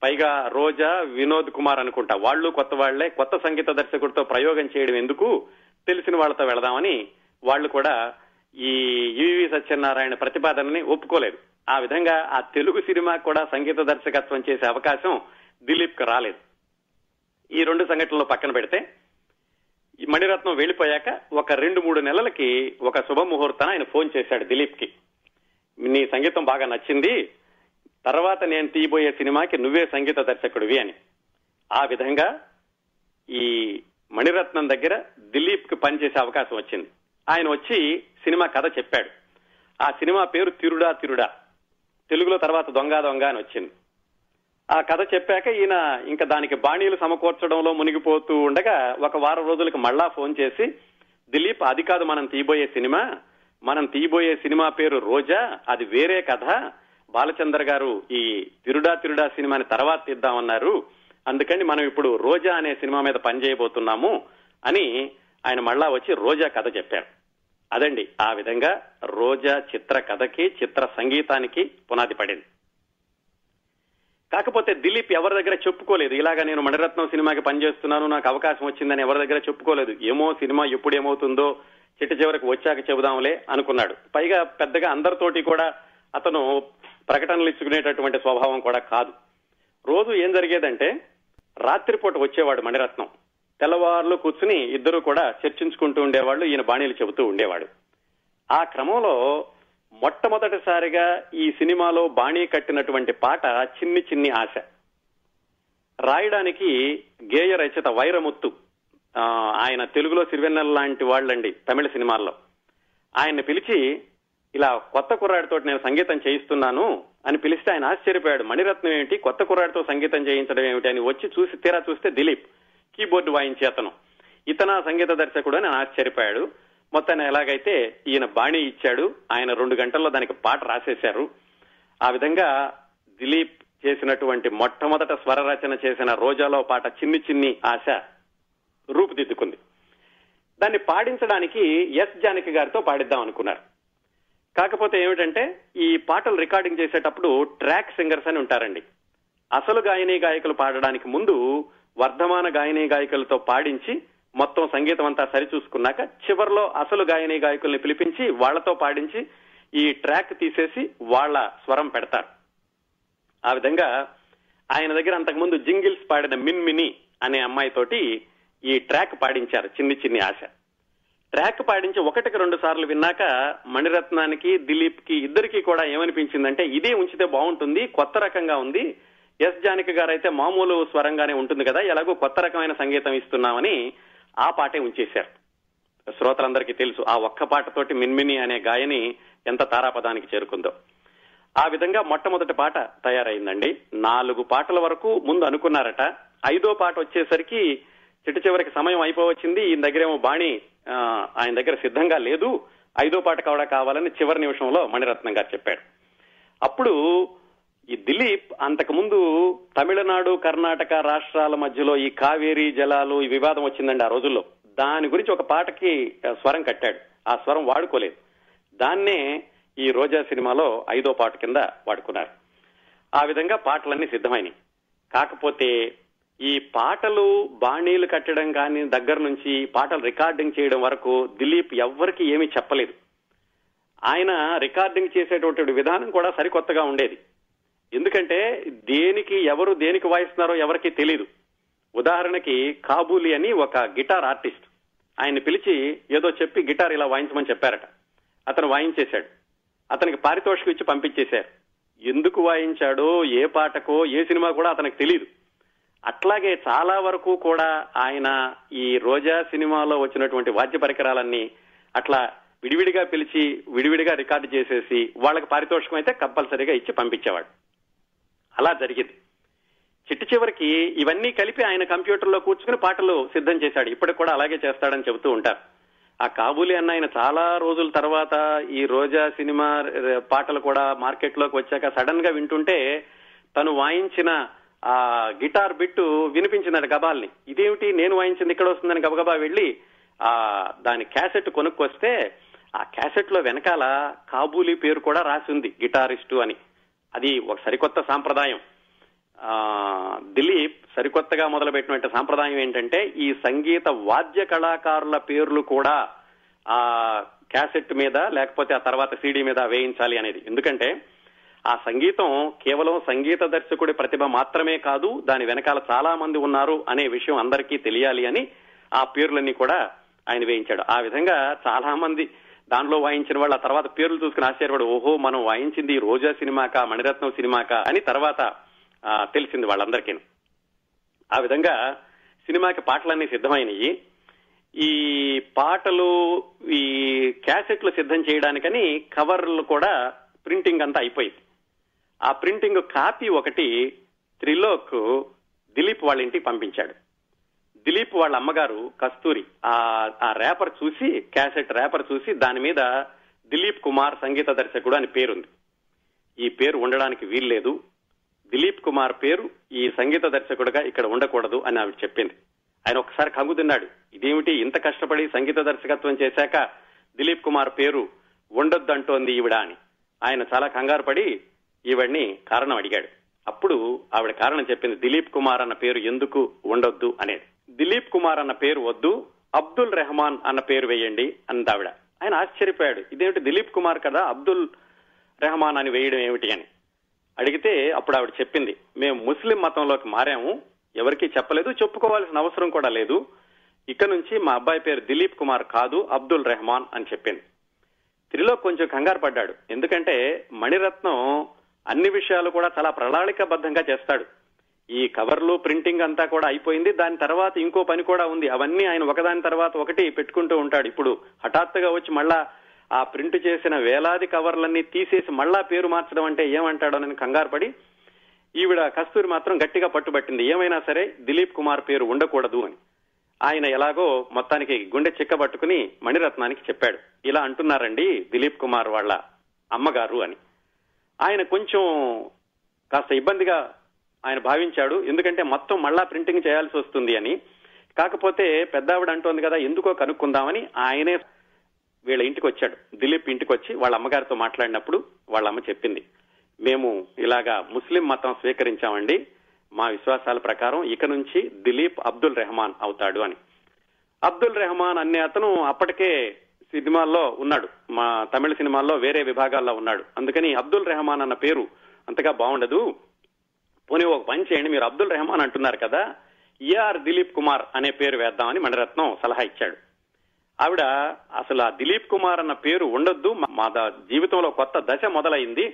[SPEAKER 1] పైగా రోజా వినోద్ కుమార్ అనుకుంటా. వాళ్ళు కొత్త వాళ్ళే కొత్త సంగీత దర్శకుడితో ప్రయోగం చేయడం ఎందుకు? తెలిసిన వాళ్ళతో వెళదామని వాళ్ళు కూడా ఈ ఈవి సత్యనారాయణ ప్రతిపాదనని ఒప్పుకోలేదు. ఆ విధంగా ఆ తెలుగు సినిమా కూడా సంగీత దర్శకత్వం చేసే అవకాశం దిలీప్కు రాలేదు. ఈ రెండు సంఘటనలు పక్కన పెడితే మణిరత్నం వెళ్ళిపోయాక ఒక రెండు మూడు నెలలకి ఒక శుభముహూర్తాన ఆయన ఫోన్ చేశాడు దిలీప్కి నీ సంగీతం బాగా నచ్చింది తర్వాత నేను తీయబోయే సినిమాకి నువ్వే సంగీత దర్శకుడివి అని. ఆ విధంగా ఈ మణిరత్నం దగ్గర దిలీప్కి పనిచేసే అవకాశం వచ్చింది. ఆయన వచ్చి సినిమా కథ చెప్పాడు. ఆ సినిమా పేరు తిరుడా తిరుడా. తెలుగులో తర్వాత దొంగ దొంగ అని వచ్చింది. ఆ కథ చెప్పాక ఈయన ఇంకా దానికి బాణీలు సమకూర్చడంలో మునిగిపోతూ ఉండగా ఒక వారం రోజులకు మళ్ళా ఫోన్ చేసి దిలీప్ అది కాదు మనం తీయబోయే సినిమా మనం తీయబోయే సినిమా పేరు రోజా అది వేరే కథ బాలచందర్ గారు ఈ తిరుడా తిరుడా సినిమాని తర్వాత తీద్దామన్నారు అందుకని మనం ఇప్పుడు రోజా అనే సినిమా మీద పనిచేయబోతున్నాము అని ఆయన మళ్ళా వచ్చి రోజా కథ చెప్పారు అదండి ఆ విధంగా రోజా చిత్ర కథకి చిత్ర సంగీతానికి పునాది పడింది. కాకపోతే దిలీప్ ఎవరి దగ్గర చెప్పుకోలేదు. ఇలాగా నేను మణిరత్నం సినిమాకి పనిచేస్తున్నాను నాకు అవకాశం వచ్చిందని ఎవరి దగ్గర చెప్పుకోలేదు. ఏమో సినిమా ఎప్పుడు ఏమవుతుందో చిట్ట చివరికి వచ్చాక చెబుదాంలే అనుకున్నాడు. పైగా పెద్దగా అందరితోటి కూడా అతను ప్రకటనలు ఇచ్చుకునేటటువంటి స్వభావం కూడా కాదు. రోజు ఏం జరిగేదంటే రాత్రిపూట వచ్చేవాడు మణిరత్నం. తెల్లవారులు కూర్చుని ఇద్దరు కూడా చర్చించుకుంటూ ఉండేవాళ్ళు ఈయన బాణీలు చెబుతూ ఉండేవాడు. ఆ క్రమంలో మొట్టమొదటిసారిగా ఈ సినిమాలో బాణీ కట్టినటువంటి పాట చిన్ని చిన్ని ఆశ. రాయడానికి గేయ రచయిత వైరముత్తు ఆయన తెలుగులో సిరివెన్నెల లాంటి వాళ్ళండి తమిళ సినిమాల్లో. ఆయన్ని పిలిచి ఇలా కొత్త కుర్రాడితో నేను సంగీతం చేయిస్తున్నాను అని పిలిస్తే ఆయన ఆశ్చర్యపోయాడు. మణిరత్నం ఏమిటి? కొత్త కుర్రాడితో సంగీతం చేయించడం ఏమిటి? అని వచ్చి చూసి తీరా చూస్తే దిలీప్ కీబోర్డు వాయించే అతను ఇతన సంగీత దర్శకుడు అని ఆశ్చర్యపోయాడు. మొత్తాన్ని ఎలాగైతే ఈయన బాణీ ఇచ్చాడు ఆయన రెండు గంటల్లో దానికి పాట రాసేశారు. ఆ విధంగా దిలీప్ చేసినటువంటి మొట్టమొదట స్వర రచన చేసిన రోజాలో పాట చిన్ని చిన్ని ఆశ రూపుదిద్దుకుంది. దాన్ని పాడించడానికి ఎస్ జానకి గారితో పాడిద్దాం అనుకున్నారు. కాకపోతే ఏమిటంటే ఈ పాటలు రికార్డింగ్ చేసేటప్పుడు ట్రాక్ సింగర్స్ అని ఉంటారండి. అసలు గాయని గాయకులు పాడడానికి ముందు వర్ధమాన గాయని గాయకులతో పాడించి మొత్తం సంగీతం అంతా సరిచూసుకున్నాక చివర్లో అసలు గాయని గాయకుల్ని పిలిపించి వాళ్ళతో పాడించి ఈ ట్రాక్ తీసేసి వాళ్ళ స్వరం పెడతారు. ఆ విధంగా ఆయన దగ్గర అంతకుముందు జింగిల్స్ పాడిన మిన్మిని అనే అమ్మాయితోటి ఈ ట్రాక్ పాడించారు చిన్ని చిన్ని ఆశ. ట్రాక్ పాడించి ఒకటికి రెండు సార్లు విన్నాక మణిరత్నానికి దిలీప్కి ఇద్దరికి కూడా ఏమనిపించిందంటే ఇదే ఉంచితే బాగుంటుంది కొత్త రకంగా ఉంది ఎస్ జానకి గారు అయితే మామూలు స్వరంగానే ఉంటుంది కదా ఎలాగో కొత్త రకమైన సంగీతం ఇస్తున్నామని ఆ పాటే ఉంచేశారు. శ్రోతలందరికీ తెలుసు ఆ ఒక్క పాటతోటి మిన్మిని అనే గాయని ఎంత తారాపదానికి చేరుకుందో. ఆ విధంగా మొట్టమొదటి పాట తయారైందండి. నాలుగు పాటల వరకు ముందు అనుకున్నారట. ఐదో పాట వచ్చేసరికి చిట్ట చివరికి సమయం అయిపోవచ్చింది. ఈయన దగ్గరేమో బాణి ఆయన దగ్గర సిద్ధంగా లేదు. ఐదో పాట కూడా కావాలని చివరి నిమిషంలో మణిరత్నం గారు చెప్పాడు. అప్పుడు ఈ దిలీప్ అంతకుముందు తమిళనాడు కర్ణాటక రాష్ట్రాల మధ్యలో ఈ కావేరీ జలాలు ఈ వివాదం వచ్చిందండి ఆ రోజుల్లో. దాని గురించి ఒక పాటకి స్వరం కట్టాడు. ఆ స్వరం వాడుకోలేదు. దాన్నే ఈ రోజా సినిమాలో ఐదో పాట కింద వాడుకున్నారు. ఆ విధంగా పాటలన్నీ సిద్ధమైనవి కాకపోతే ఈ పాటలు బాణీలు కట్టడం కానీ దగ్గర నుంచి పాటలు రికార్డింగ్ చేయడం వరకు దిలీప్ ఎవ్వరికి ఏమీ చెప్పలేదు. ఆయన రికార్డింగ్ చేసేటువంటి విధానం కూడా సరికొత్తగా ఉండేది. ఎందుకంటే దేనికి ఎవరు దేనికి వాయిస్తున్నారో ఎవరికి తెలియదు ఉదాహరణకి కాబూలి అని ఒక గిటార్ ఆర్టిస్ట్. ఆయన్ని పిలిచి ఏదో చెప్పి గిటార్ ఇలా వాయించమని చెప్పారట. అతను వాయించేశాడు. అతనికి పారితోషికం ఇచ్చి పంపించేశారు. ఎందుకు వాయించాడో ఏ పాటకో ఏ సినిమా కూడా అతనికి తెలియదు అట్లాగే చాలా వరకు కూడా ఆయన ఈ రోజా సినిమాలో వచ్చినటువంటి వాద్య పరికరాలన్నీ అట్లా విడివిడిగా పిలిచి విడివిడిగా రికార్డు చేసేసి వాళ్ళకి పారితోషికం అయితే కంపల్సరీగా ఇచ్చి పంపించేవాడు. అలా జరిగింది. చిట్టు చివరికి ఇవన్నీ కలిపి ఆయన కంప్యూటర్లో కూర్చుకుని పాటలు సిద్ధం చేశాడు. ఇప్పటికి కూడా అలాగే చేస్తాడని చెబుతూ ఉంటారు. ఆ కాబూలి అన్న ఆయన చాలా రోజుల తర్వాత ఈ రోజా సినిమా పాటలు కూడా మార్కెట్లోకి వచ్చాక సడన్గా వింటుంటే తను వాయించిన ఆ గిటార్ బిట్టు వినిపించినాడు గబాల్ని. ఇదేమిటి? నేను వాయించింది ఇక్కడ వస్తుందని గబగబా వెళ్ళి ఆ దాని క్యాసెట్ కొనుక్కొస్తే ఆ క్యాసెట్లో వెనకాల కాబూలి పేరు కూడా రాసి ఉంది గిటారిస్టు అని. అది ఒక సరికొత్త సాంప్రదాయం. ఆ దిలీప్ సరికొత్తగా మొదలుపెట్టినటువంటి సాంప్రదాయం ఏంటంటే ఈ సంగీత వాద్య కళాకారుల పేర్లు కూడా ఆ క్యాసెట్ మీద లేకపోతే ఆ తర్వాత సీడీ మీద వేయించాలి అనేది. ఎందుకంటే ఆ సంగీతం కేవలం సంగీత దర్శకుడి ప్రతిభ మాత్రమే కాదు దాని వెనకాల చాలా మంది ఉన్నారు అనే విషయం అందరికీ తెలియాలి అని ఆ పేర్లన్నీ కూడా ఆయన వేయించాడు. ఆ విధంగా చాలా మంది దానిలో వాయించిన వాళ్ళు ఆ తర్వాత పేర్లు చూసుకుని ఆశ్చర్యపడు ఓహో మనం వాయించింది రోజా సినిమాకా మణిరత్నం సినిమాకా అని తర్వాత తెలిసింది వాళ్ళందరికీ ఆ విధంగా సినిమాకి పాటలన్నీ సిద్ధమైనవి ఈ పాటలు ఈ క్యాసెట్లు సిద్ధం చేయడానికని కవర్లు కూడా ప్రింటింగ్ అంతా అయిపోయింది. ఆ ప్రింటింగ్ కాపీ ఒకటి త్రిలోక్ దిలీప్ వాళ్ళ ఇంటికి పంపించాడు. దిలీప్ వాళ్ళ అమ్మగారు కస్తూరి. ఆ రేపర్ చూసి క్యాసెట్ రేపర్ చూసి దాని మీద దిలీప్ కుమార్ సంగీత దర్శకుడు అని పేరుంది. ఈ పేరు ఉండడానికి వీల్లేదు. దిలీప్ కుమార్ పేరు ఈ సంగీత దర్శకుడుగా ఇక్కడ ఉండకూడదు అని ఆవిడ చెప్పింది. ఆయన ఒకసారి కంగు తిన్నాడు. ఇదేమిటి ఇంత కష్టపడి సంగీత దర్శకత్వం చేశాక దిలీప్ కుమార్ పేరు ఉండొద్దు అంటోంది ఈవిడ అని. ఆయన చాలా కంగారు పడి ఈవిడ్ని కారణం అడిగాడు. అప్పుడు ఆవిడ కారణం చెప్పింది దిలీప్ కుమార్ అన్న పేరు ఎందుకు ఉండొద్దు అనేది. దిలీప్ కుమార్ అన్న పేరు వద్దు అబ్దుల్ రెహమాన్ అన్న పేరు వేయండి అంది ఆవిడ ఆయన ఆశ్చర్యపోయాడు. ఇదేమిటి దిలీప్ కుమార్ కదా అబ్దుల్ రెహమాన్ అని వేయడం ఏమిటి అని. అడిగితే అప్పుడు ఆవిడ చెప్పింది మేము ముస్లిం మతంలోకి మారాము ఎవరికీ చెప్పలేదు చెప్పుకోవాల్సిన అవసరం కూడా లేదు. ఇక నుంచి మా అబ్బాయి పేరు దిలీప్ కుమార్ కాదు అబ్దుల్ రెహమాన్ అని చెప్పింది. త్రిలో కొంచెం కంగారు పడ్డాడు. ఎందుకంటే మణిరత్నం అన్ని విషయాలు కూడా చాలా ప్రణాళికాబద్ధంగా చేస్తాడు. ఈ కవర్లు ప్రింటింగ్ అంతా కూడా అయిపోయింది. దాని తర్వాత ఇంకో పని కూడా ఉంది. అవన్నీ ఆయన ఒకదాని తర్వాత ఒకటి పెట్టుకుంటూ ఉంటాడు. ఇప్పుడు హఠాత్తుగా వచ్చి మళ్ళా ఆ ప్రింట్ చేసిన వేలాది కవర్లన్నీ తీసేసి మళ్ళా పేరు మార్చడం అంటే ఏమంటాడో నేను కంగారు పడి ఈవిడ కస్తూరి మాత్రం గట్టిగా పట్టుబట్టింది. ఏమైనా సరే దిలీప్ కుమార్ పేరు ఉండకూడదు అని. ఆయన ఎలాగో మొత్తానికి గుండె చిక్కబట్టుకుని మణిరత్నానికి చెప్పాడు. ఇలా అంటున్నారండి దిలీప్ కుమార్ వాళ్ళ అమ్మగారు అని. ఆయన కొంచెం కాస్త ఇబ్బందిగా ఆయన భావించాడు. ఎందుకంటే మొత్తం మళ్ళా ప్రింటింగ్ చేయాల్సి వస్తుంది అని. కాకపోతే పెద్దావిడ అంటోంది కదా ఎందుకో కనుక్కుందామని ఆయనే వీళ్ళ ఇంటికి వచ్చాడు. దిలీప్ ఇంటికి వచ్చి వాళ్ళ అమ్మగారితో మాట్లాడినప్పుడు వాళ్ళ అమ్మ చెప్పింది. మేము ఇలాగా ముస్లిం మతం స్వీకరించామండి. మా విశ్వాసాల ప్రకారం ఇక నుంచి దిలీప్ అబ్దుల్ రెహమాన్ అవుతాడు అని. అబ్దుల్ రెహమాన్ అనే అతను అప్పటికే సినిమాల్లో ఉన్నాడు. మా తమిళ సినిమాల్లో వేరే విభాగాల్లో ఉన్నాడు. అందుకని అబ్దుల్ రెహమాన్ అన్న పేరు అంతగా బాగుండదు. పోనీ ఒక పని చేయండి మీరు అబ్దుల్ రెహమాన్ అంటున్నారు కదా ఈఆర్ దిలీప్ కుమార్ అనే పేరు వేద్దామని మణిరత్నం సలహా ఇచ్చాడు. ఆవిడ అసలు ఆ దిలీప్ కుమార్ అన్న పేరు ఉండొద్దు మా జీవితంలో కొత్త దశ మొదలైంది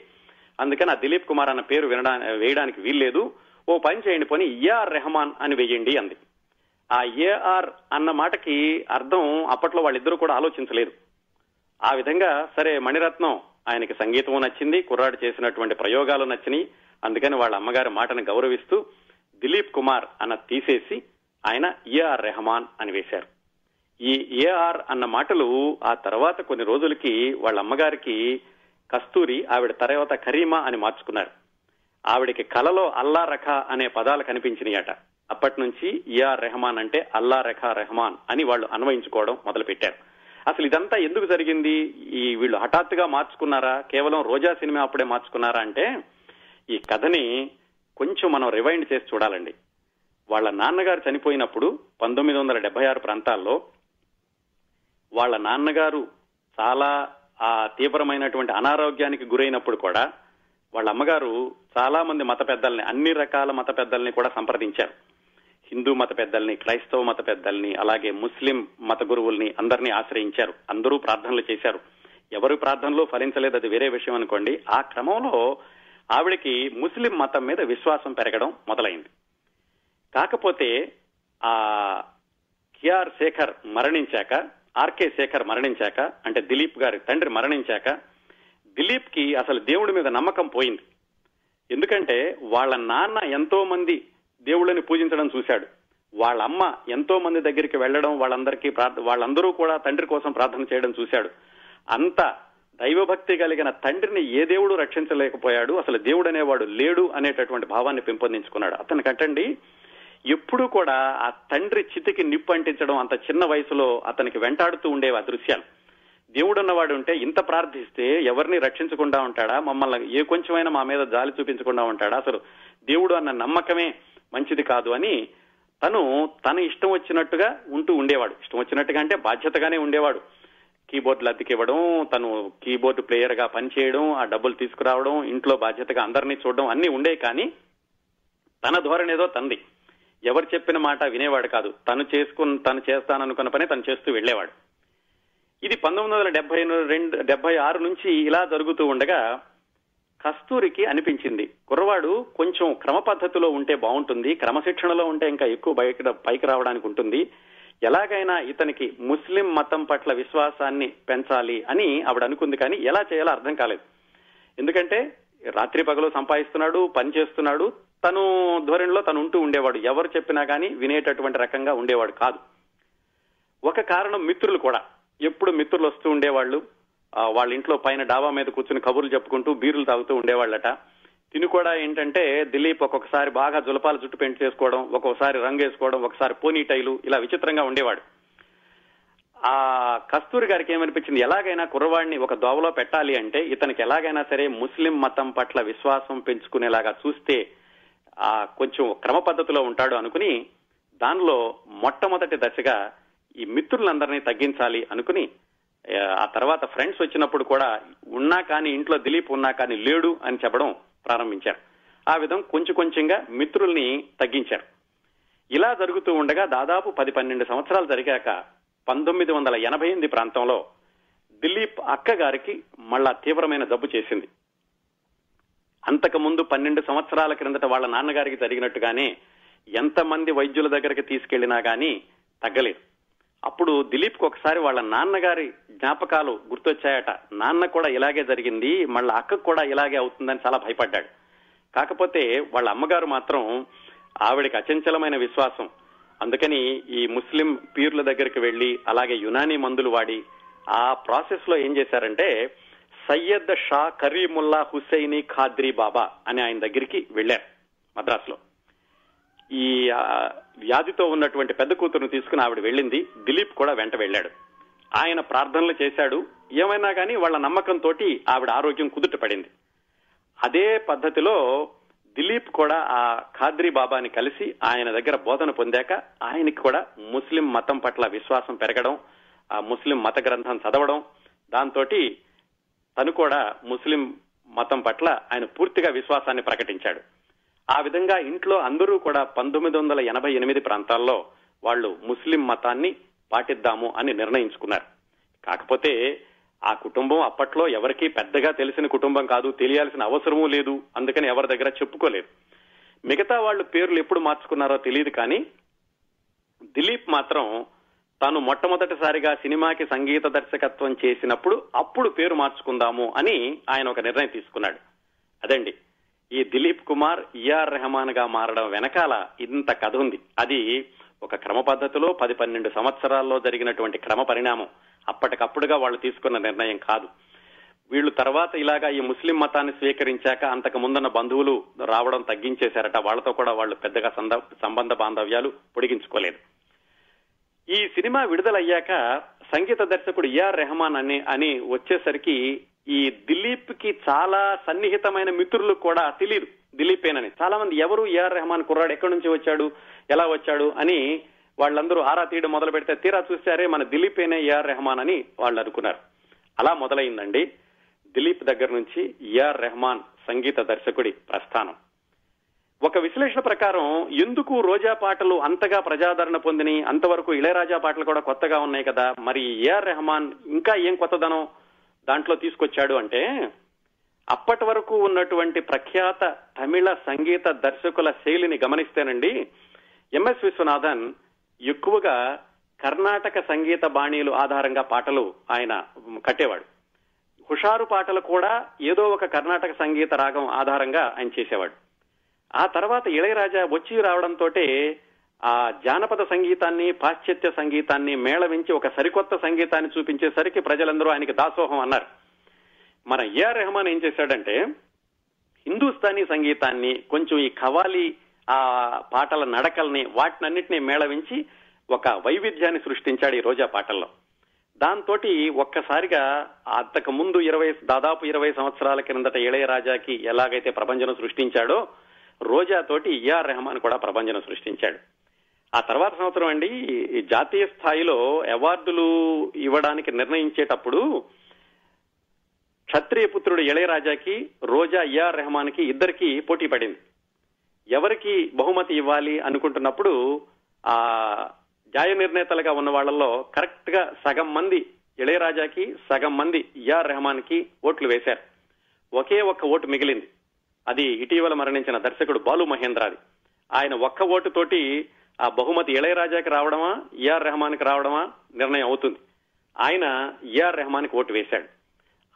[SPEAKER 1] అందుకని ఆ దిలీప్ కుమార్ అన్న పేరు వినడానికి వేయడానికి వీల్లేదు ఓ పని చేయండి పోనీ ఏఆర్ రెహమాన్ అని వేయండి అంది. ఆ ఏఆర్ అన్న మాటకి అర్థం అప్పట్లో వాళ్ళిద్దరూ కూడా ఆలోచించలేదు. ఆ విధంగా సరే మణిరత్నం ఆయనకి సంగీతం నచ్చింది కుర్రాడు చేసినటువంటి ప్రయోగాలు నచ్చినాయి అందుకని వాళ్ళ అమ్మగారి మాటను గౌరవిస్తూ దిలీప్ కుమార్ అన్న తీసేసి ఆయన ఏఆర్ రెహమాన్ అని వేశారు. ఈ ఏఆర్ అన్న మాటలు ఆ తర్వాత కొన్ని రోజులకి వాళ్ళ అమ్మగారికి కస్తూరి ఆవిడ తర్వాత కరీమా అని మార్చుకున్నారు. ఆవిడకి కలలో అల్లా రఖ అనే పదాలు కనిపించినాయట. అప్పటి నుంచి ఏఆర్ రెహమాన్ అంటే అల్లా రఖ రెహమాన్ అని వాళ్ళు అన్వయించుకోవడం మొదలుపెట్టారు. అసలు ఇదంతా ఎందుకు జరిగింది? ఈ వీళ్ళు హఠాత్తుగా మార్చుకున్నారా? కేవలం రోజా సినిమా అప్పుడే మార్చుకున్నారా అంటే ఈ కథని కొంచెం మనం రివైండ్ చేసి చూడాలండి. వాళ్ళ నాన్నగారు చనిపోయినప్పుడు పంతొమ్మిది వందల డెబ్బై ఆరు ప్రాంతాల్లో వాళ్ళ నాన్నగారు చాలా ఆ తీవ్రమైనటువంటి అనారోగ్యానికి గురైనప్పుడు కూడా వాళ్ళ అమ్మగారు చాలా మంది మత పెద్దల్ని అన్ని రకాల మత పెద్దల్ని కూడా సంప్రదించారు. హిందూ మత పెద్దల్ని క్రైస్తవ మత పెద్దల్ని అలాగే ముస్లిం మత గురువుల్ని అందరినీ ఆశ్రయించారు. అందరూ ప్రార్థనలు చేశారు. ఎవరు ప్రార్థనలు ఫలించలేదు అది వేరే విషయం అనుకోండి. ఆ క్రమంలో ఆవిడకి ముస్లిం మతం మీద విశ్వాసం పెరగడం మొదలైంది. కాకపోతే ఆ కిఆర్ శేఖర్ మరణించాక ఆర్కే శేఖర్ మరణించాక అంటే దిలీప్ గారి తండ్రి మరణించాక దిలీప్కి అసలు దేవుడి మీద నమ్మకం పోయింది. ఎందుకంటే వాళ్ళ నాన్న ఎంతో మంది దేవుళ్ళని పూజించడం చూశాడు. వాళ్ళ అమ్మ ఎంతో మంది దగ్గరికి వెళ్ళడం వాళ్ళందరికీ వాళ్ళందరూ కూడా తండ్రి కోసం ప్రార్థన చేయడం చూశాడు. అంత దైవభక్తి కలిగిన తండ్రిని ఏ దేవుడు రక్షించలేకపోయాడు అసలు దేవుడు అనేవాడు లేడు అనేటటువంటి భావాన్ని పెంపొందించుకున్నాడు. అతను కట్టండి. ఎప్పుడూ కూడా ఆ తండ్రి చితికి నిప్పు అంటించడం అంత చిన్న వయసులో అతనికి వెంటాడుతూ ఉండేవి ఆ దృశ్యాలు. దేవుడు ఉన్నవాడు ఉంటే ఇంత ప్రార్థిస్తే ఎవరిని రక్షించకుండా ఉంటాడా? మమ్మల్ని ఏ కొంచెమైనా మా మీద జాలి చూపించకుండా ఉంటాడా? అసలు దేవుడు అన్న నమ్మకమే మంచిది కాదు అని తను తన ఇష్టం వచ్చినట్టుగా ఉంటూ ఉండేవాడు. ఇష్టం వచ్చినట్టుగా అంటే బాధ్యతగానే ఉండేవాడు. కీబోర్డులు అద్దెకివ్వడం తను కీబోర్డు ప్లేయర్గా పనిచేయడం ఆ డబ్బులు తీసుకురావడం ఇంట్లో బాధ్యతగా అందరినీ చూడడం అన్ని ఉండే కానీ తన ధోరణి ఏదో తంది. ఎవరు చెప్పిన మాట వినేవాడు కాదు. తను చేసుకుని తను చేస్తాననుకున్న పని తను చేస్తూ వెళ్ళేవాడు ఇది పంతొమ్మిది వందల డెబ్బై రెండు డెబ్బై ఆరు నుంచి ఇలా జరుగుతూ ఉండగా కస్తూరికి అనిపించింది. కుర్రవాడు కొంచెం క్రమ పద్ధతిలో ఉంటే బాగుంటుంది క్రమశిక్షణలో ఉంటే ఇంకా ఎక్కువ బయట పైకి రావడానికి ఉంటుంది. ఎలాగైనా ఇతనికి ముస్లిం మతం పట్ల విశ్వాసాన్ని పెంచాలి అని ఆవిడ అనుకుంది కానీ ఎలా చేయాలో అర్థం కాలేదు. ఎందుకంటే రాత్రి పగలు సంపాదిస్తున్నాడు పని చేస్తున్నాడు తను ధోరణిలో తను ఉంటూ ఉండేవాడు. ఎవరు చెప్పినా కానీ వినేటటువంటి రకంగా ఉండేవాడు కాదు. ఒక కారణం మిత్రులు కూడా. ఎప్పుడు మిత్రులు వస్తూ ఉండేవాళ్ళు. వాళ్ళ ఇంట్లో పైన డాబా మీద కూర్చుని కబుర్లు చెప్పుకుంటూ బీరులు తాగుతూ ఉండేవాళ్ళట. తిని కూడా ఏంటంటే దిలీప్ ఒక్కొక్కసారి బాగా జులపాల జుట్టు పెంట్ చేసుకోవడం ఒక్కొక్కసారి రంగు వేసుకోవడం ఒకసారి పోనీ టైలు ఇలా విచిత్రంగా ఉండేవాడు. ఆ కస్తూరి గారికి ఏమనిపించింది? ఎలాగైనా కుర్రవాడిని ఒక దోవలో పెట్టాలి అంటే ఇతనికి ఎలాగైనా సరే ముస్లిం మతం పట్ల విశ్వాసం పెంచుకునేలాగా చూస్తే ఆ కొంచెం క్రమ పద్ధతిలో ఉంటాడు అనుకుని దానిలో మొట్టమొదటి దశగా ఈ మిత్రులందరినీ తగ్గించాలి అనుకుని ఆ తర్వాత ఫ్రెండ్స్ వచ్చినప్పుడు కూడా ఉన్నా కానీ ఇంట్లో దిలీప్ ఉన్నా కానీ లేడు అని చెప్పడం ప్రారంభించారు. ఆ విధం కొంచెం కొంచెంగా మిత్రుల్ని తగ్గించారు. ఇలా జరుగుతూ ఉండగా దాదాపు పది పన్నెండు సంవత్సరాలు జరిగాక పంతొమ్మిది వందల ఎనభై ఎనిమిది ప్రాంతంలో దిలీప్ అక్క గారికి మళ్ళా తీవ్రమైన జబ్బు చేసింది. అంతకు ముందు పన్నెండు సంవత్సరాల క్రిందట వాళ్ళ నాన్నగారికి జరిగినట్టుగానే ఎంతమంది వైద్యుల దగ్గరికి తీసుకెళ్ళినా గానీ తగ్గలేదు. అప్పుడు దిలీప్కు ఒకసారి వాళ్ళ నాన్నగారి జ్ఞాపకాలు గుర్తొచ్చాయట. నాన్న కూడా ఇలాగే జరిగింది మళ్ళీ అక్కకు కూడా ఇలాగే అవుతుందని చాలా భయపడ్డాడు. కాకపోతే వాళ్ళ అమ్మగారు మాత్రం ఆవిడకి అచంచలమైన విశ్వాసం. అందుకని ఈ ముస్లిం పీర్ల దగ్గరికి వెళ్ళి అలాగే యునానీ మందులు వాడి ఆ ప్రాసెస్లో ఏం చేశారంటే సయ్యద్ షా కరీముల్లా హుసైని ఖాద్రీ బాబా అని ఆయన దగ్గరికి వెళ్ళారు మద్రాసులో. ఈ వ్యాధితో ఉన్నటువంటి పెద్ద కూతురును తీసుకుని ఆవిడ వెళ్ళింది. దిలీప్ కూడా వెంట వెళ్ళాడు. ఆయన ప్రార్థనలు చేశాడు. ఏమైనా కానీ వాళ్ళ నమ్మకంతో ఆవిడ ఆరోగ్యం కుదుట పడింది. అదే పద్ధతిలో దిలీప్ కూడా ఆ ఖాద్రీ బాబాని కలిసి ఆయన దగ్గర బోధన పొందాక ఆయనకి కూడా ముస్లిం మతం పట్ల విశ్వాసం పెరగడం ఆ ముస్లిం మత గ్రంథం చదవడం దాంతో తను కూడా ముస్లిం మతం పట్ల ఆయన పూర్తిగా విశ్వాసాన్ని ప్రకటించాడు. ఆ విధంగా ఇంట్లో అందరూ కూడా పంతొమ్మిది వందల ఎనభై ఎనిమిది ప్రాంతాల్లో వాళ్ళు ముస్లిం మతాన్ని పాటిద్దాము అని నిర్ణయించుకున్నారు. కాకపోతే ఆ కుటుంబం అప్పట్లో ఎవరికీ పెద్దగా తెలిసిన కుటుంబం కాదు తెలియాల్సిన అవసరమూ లేదు అందుకని ఎవరి దగ్గర చెప్పుకోలేదు. మిగతా వాళ్ళు పేర్లు ఎప్పుడు మార్చుకున్నారో తెలియదు కానీ దిలీప్ మాత్రం తాను మొట్టమొదటిసారిగా సినిమాకి సంగీత దర్శకత్వం చేసినప్పుడు అప్పుడు పేరు మార్చుకుందాము అని ఆయన ఒక నిర్ణయం తీసుకున్నాడు. అదండి. ఈ దిలీప్ కుమార్ ఈఆర్ రెహమాన్గా మారడం వెనకాల ఇంత కథ ఉంది. అది ఒక క్రమ పద్ధతిలో పది పన్నెండు సంవత్సరాల్లో జరిగినటువంటి క్రమ పరిణామం. అప్పటికప్పుడుగా వాళ్ళు తీసుకున్న నిర్ణయం కాదు. వీళ్ళు తర్వాత ఇలాగా ఈ ముస్లిం మతాన్ని స్వీకరించాక అంతకు ముందున్న బంధువులు రావడం తగ్గించేశారట. వాళ్ళతో కూడా వాళ్ళు పెద్దగా సంబంధ బాంధవ్యాలు పొడిగించుకోలేదు. ఈ సినిమా విడుదలయ్యాక సంగీత దర్శకుడు ఏఆర్ రెహమాన్ అని అని వచ్చేసరికి ఈ దిలీప్కి చాలా సన్నిహితమైన మిత్రులు కూడా తెలియదు దిలీపేనని చాలా మంది ఎవరు ఏఆర్ రెహమాన్ కుర్రాడు ఎక్కడి నుంచి వచ్చాడు ఎలా వచ్చాడు అని వాళ్ళందరూ ఆరా తీయడం మొదలు పెడితే తీరా చూసారే మన దిలీపేనే ఏఆర్ రెహమాన్ అని వాళ్ళు అనుకున్నారు. అలా మొదలైందండి దిలీప్ దగ్గర నుంచి ఏఆర్ రెహమాన్ సంగీత దర్శకుడి ప్రస్థానం. ఒక విశ్లేషణ ప్రకారం ఎందుకు రోజా పాటలు అంతగా ప్రజాదరణ పొందిని అంతవరకు ఇళయరాజా పాటలు కూడా కొత్తగా ఉన్నాయి కదా మరి ఏఆర్ రెహమాన్ ఇంకా ఏం కొత్తదనం? దాంట్లో తీసుకొచ్చాడు అంటే అప్పటి వరకు ఉన్నటువంటి ప్రఖ్యాత తమిళ సంగీత దర్శకుల శైలిని గమనిస్తేనండి ఎంఎస్ విశ్వనాథన్ ఎక్కువగా కర్ణాటక సంగీత బాణీలు ఆధారంగా పాటలు ఆయన కట్టేవాడు. హుషారు పాటలు కూడా ఏదో ఒక కర్ణాటక సంగీత రాగం ఆధారంగా ఆయన చేసేవాడు. ఆ తర్వాత ఇళయరాజా వచ్చి రావడంతో ఆ జానపద సంగీతాన్ని పాశ్చాత్య సంగీతాన్ని మేళవించి ఒక సరికొత్త సంగీతాన్ని చూపించేసరికి ప్రజలందరూ ఆయనకి దాసోహం అన్నారు. మన ఏఆర్ రెహమాన్ ఏం చేశాడంటే హిందూస్థానీ సంగీతాన్ని కొంచెం ఈ ఖవాలి ఆ పాటల నడకల్ని వాటినన్నిటినీ మేళవించి ఒక వైవిధ్యాన్ని సృష్టించాడు ఈ రోజా పాటల్లో. దాంతో ఒక్కసారిగా అంతకు ముందు ఇరవై దాదాపు ఇరవై సంవత్సరాల క్రిందట ఇళయరాజాకి ఎలాగైతే ప్రపంచం సృష్టించాడో రోజా తోటి ఏఆర్ రెహమాన్ కూడా ప్రపంచం సృష్టించాడు. ఆ తర్వాత సంవత్సరం అండి ఈ జాతీయ స్థాయిలో అవార్డులు ఇవ్వడానికి నిర్ణయించేటప్పుడు క్షత్రియ పుత్రుడు ఇళయరాజాకి రోజా ఏఆర్ రెహమాన్కి ఇద్దరికి పోటీ పడింది. ఎవరికి బహుమతి ఇవ్వాలి అనుకుంటున్నప్పుడు ఆ న్యాయ నిర్ణేతలుగా ఉన్న వాళ్ళల్లో కరెక్ట్గా సగం మంది ఇళయరాజాకి సగం మంది ఏఆర్ రెహమాన్కి ఓట్లు వేశారు. ఒకే ఒక్క ఓటు మిగిలింది. అది ఇటీవల మరణించిన దర్శకుడు బాలు మహేంద్రాది. ఆయన ఒక్క ఓటు తోటి ఆ బహుమతి ఇళయరాజాకి రావడమా ఏఆర్ రెహమాన్కి రావడమా నిర్ణయం అవుతుంది. ఆయన ఏఆర్ రెహమాన్కి ఓటు వేశాడు.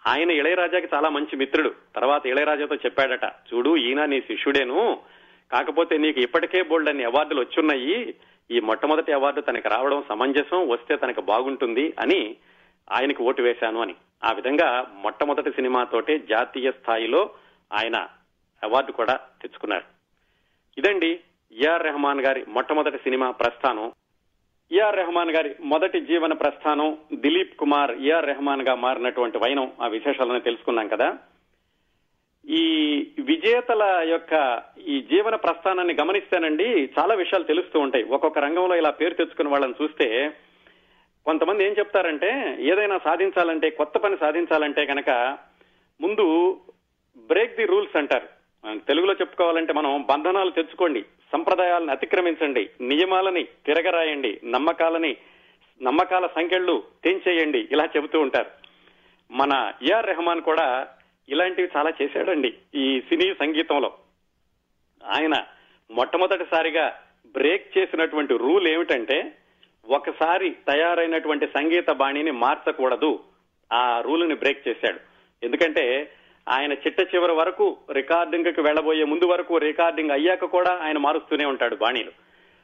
[SPEAKER 1] ఆయన ఇళయరాజాకి చాలా మంచి మిత్రుడు. తర్వాత ఇళయరాజాతో చెప్పాడట చూడు ఈయన నీ శిష్యుడేను. కాకపోతే నీకు ఇప్పటికే బోల్డ్ అన్ని అవార్డులు వచ్చున్నాయి. ఈ మొట్టమొదటి అవార్డు తనకి రావడం సమంజసం వస్తే తనకు బాగుంటుంది అని ఆయనకు ఓటు వేశాను అని. ఆ విధంగా మొట్టమొదటి సినిమాతోటే జాతీయ స్థాయిలో ఆయన అవార్డు కూడా తెచ్చుకున్నారు. ఇదండి ఏఆర్ రెహమాన్ గారి మొట్టమొదటి సినిమా ప్రస్థానం. ఏఆర్ రెహమాన్ గారి మొదటి జీవన ప్రస్థానం దిలీప్ కుమార్ ఏఆర్ రెహమాన్గా మారినటువంటి వైనం ఆ విశేషాలను తెలుసుకున్నాం కదా. ఈ విజేతల యొక్క ఈ జీవన ప్రస్థానాన్ని గమనిస్తేనండి చాలా విషయాలు తెలుస్తూ ఉంటాయి. ఒక్కొక్క రంగంలో ఇలా పేరు తెచ్చుకున్న వాళ్ళని చూస్తే కొంతమంది ఏం చెప్తారంటే ఏదైనా సాధించాలంటే కొత్త పని సాధించాలంటే కనుక ముందు బ్రేక్ ది రూల్స్ అంటారు. తెలుగులో చెప్పుకోవాలంటే మనం బంధనాలు తెచ్చుకోండి. సంప్రదాయాలను అతిక్రమించండి. నియమాలని తిరగరాయండి. నమ్మకాలని నమ్మకాల సంఖ్యలు తెంచేయండి. ఇలా చెబుతూ ఉంటారు. మన ఏఆర్ రెహమాన్ కూడా ఇలాంటివి చాలా చేశాడండి ఈ సినీ సంగీతంలో. ఆయన మొట్టమొదటిసారిగా బ్రేక్ చేసినటువంటి రూల్ ఏమిటంటే ఒకసారి తయారైనటువంటి సంగీత బాణిని మార్చకూడదు. ఆ రూల్ని బ్రేక్ చేశాడు. ఎందుకంటే ఆయన చిట్ట చివరి వరకు రికార్డింగ్కి వెళ్ళబోయే ముందు వరకు రికార్డింగ్ అయ్యాక కూడా ఆయన మారుస్తూనే ఉంటాడు బాణీలు.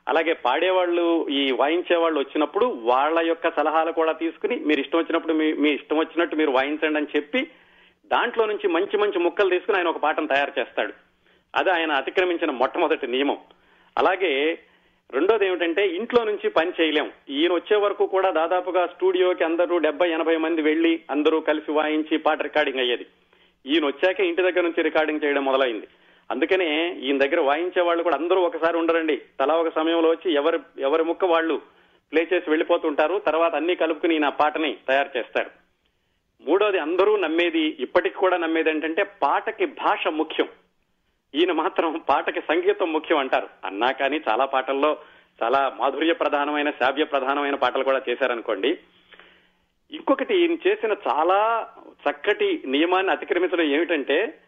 [SPEAKER 1] అలాగే పాడేవాళ్ళు ఈ వాయించే వాళ్ళు వచ్చినప్పుడు వాళ్ళ యొక్క సలహాలు కూడా తీసుకుని మీరు ఇష్టం వచ్చినప్పుడు మీ మీ ఇష్టం వచ్చినట్టు మీరు వాయించండి అని చెప్పి దాంట్లో నుంచి మంచి మంచి ముక్కలు తీసుకుని ఆయన ఒక పాటను తయారు చేస్తాడు. అది ఆయన అతిక్రమించిన మొట్టమొదటి నియమం. అలాగే రెండోది ఏమిటంటే ఇంట్లో నుంచి పని చేయలేం. ఈయన వచ్చే వరకు కూడా దాదాపుగా స్టూడియోకి అందరూ డెబ్బై ఎనభై మంది వెళ్ళి అందరూ కలిసి వాయించి పాట రికార్డింగ్ అయ్యేది. ఈయన వచ్చాక ఇంటి దగ్గర నుంచి రికార్డింగ్ చేయడం మొదలైంది. అందుకనే ఈయన దగ్గర వాయించే వాళ్ళు కూడా అందరూ ఒకసారి ఉండరండి. తలా ఒక సమయంలో వచ్చి ఎవరి ఎవరి ముక్క వాళ్ళు ప్లే చేసి వెళ్ళిపోతుంటారు తర్వాత అన్ని కలుపుకుని ఈయన పాటని తయారు చేస్తారు. మూడోది అందరూ నమ్మేది ఇప్పటికి కూడా నమ్మేది ఏంటంటే పాటకి భాష ముఖ్యం. ఈయన మాత్రం పాటకి సంగీతం ముఖ్యం అంటారు. అన్నా కానీ చాలా పాటల్లో చాలా మాధుర్య ప్రధానమైన శావ్య ప్రధానమైన పాటలు కూడా చేశారనుకోండి. ఇంకొకటి ఈయన చేసిన చాలా చక్కటి నియమాన్ని అతిక్రమించడం ఏమిటంటే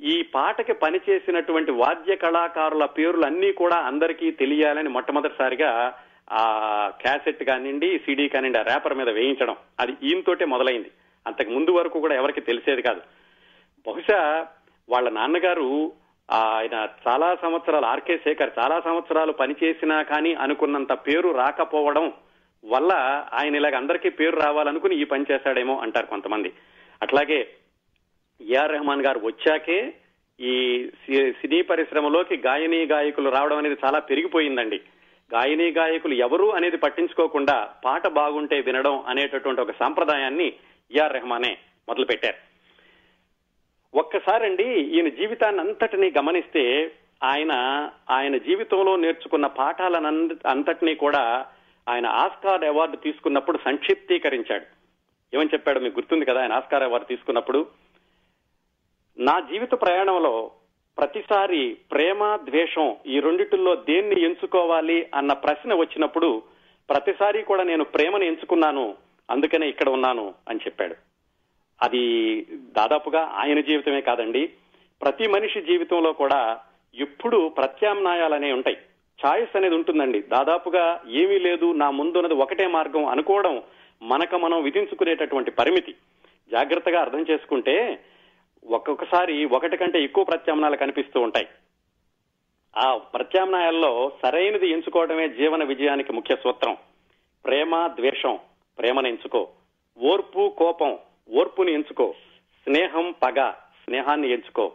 [SPEAKER 1] ఈ పాటకి పనిచేసినటువంటి వాద్య కళాకారుల పేర్లు అన్ని కూడా అందరికీ తెలియాలని మొట్టమొదటిసారిగా ఆ క్యాసెట్ కానివ్వండి సిడీ కానివ్వండి ఆ ర్యాపర్ మీద వేయించడం. అది ఈయనతోటే మొదలైంది. అంతకు ముందు వరకు కూడా ఎవరికి తెలిసేది కాదు. బహుశా వాళ్ళ నాన్నగారు ఆయన చాలా సంవత్సరాలు ఆర్కే శేఖర్ చాలా సంవత్సరాలు పనిచేసినా కానీ అనుకున్నంత పేరు రాకపోవడం వల్ల ఆయన ఇలాగ అందరికీ పేరు రావాలనుకుని ఈ పని చేశాడేమో అంటారు కొంతమంది. అట్లాగే ఏఆర్ రెహమాన్ గారు వచ్చాకే ఈ సినీ పరిశ్రమలోకి గాయనీ గాయకులు రావడం అనేది చాలా పెరిగిపోయిందండి. గాయనీ గాయకులు ఎవరు అనేది పట్టించుకోకుండా పాట బాగుంటే వినడం అనేటటువంటి ఒక సాంప్రదాయాన్ని ఏఆర్ రెహమానే మొదలు పెట్టారు ఒక్కసారండి ఈయన జీవితాన్ని అంతటినీ గమనిస్తే ఆయన ఆయన జీవితంలో నేర్చుకున్న పాఠాలను అంతటినీ కూడా ఆయన ఆస్కార్ అవార్డు తీసుకున్నప్పుడు సంక్షిప్తీకరించాడు. ఏమని చెప్పాడు మీకు గుర్తుంది కదా? ఆయన ఆస్కార్ అవార్డు తీసుకున్నప్పుడు నా జీవిత ప్రయాణంలో ప్రతిసారి ప్రేమ ద్వేషం ఈ రెండిటిల్లో దేన్ని ఎంచుకోవాలి అన్న ప్రశ్న వచ్చినప్పుడు ప్రతిసారి కూడా నేను ప్రేమను ఎంచుకున్నాను అందుకనే ఇక్కడ ఉన్నాను అని చెప్పాడు. అది దాదాపుగా ఆయన జీవితమే కాదండి. ప్రతి మనిషి జీవితంలో కూడా ఎప్పుడు ప్రత్యామ్నాయాలనే ఉంటాయి. ఛాయిస్ అనేది ఉంటుందండి. దాదాపుగా ఏమీ లేదు నా ముందున్నది ఒకటే మార్గం అనుకోవడం మనకు మనం విధించుకునేటటువంటి పరిమితి. జాగ్రత్తగా అర్థం చేసుకుంటే ఒక్కొక్కసారి ఒకటి కంటే ఎక్కువ ప్రత్యామ్నాయాలు కనిపిస్తూ ఉంటాయి. ఆ ప్రత్యామ్నాయాల్లో సరైనది ఎంచుకోవడమే జీవన విజయానికి ముఖ్య సూత్రం. ప్రేమ ద్వేషం ప్రేమను ఎంచుకో. ఓర్పు కోపం ఓర్పుని ఎంచుకో. స్నేహం పగ స్నేహాన్ని ఎంచుకో.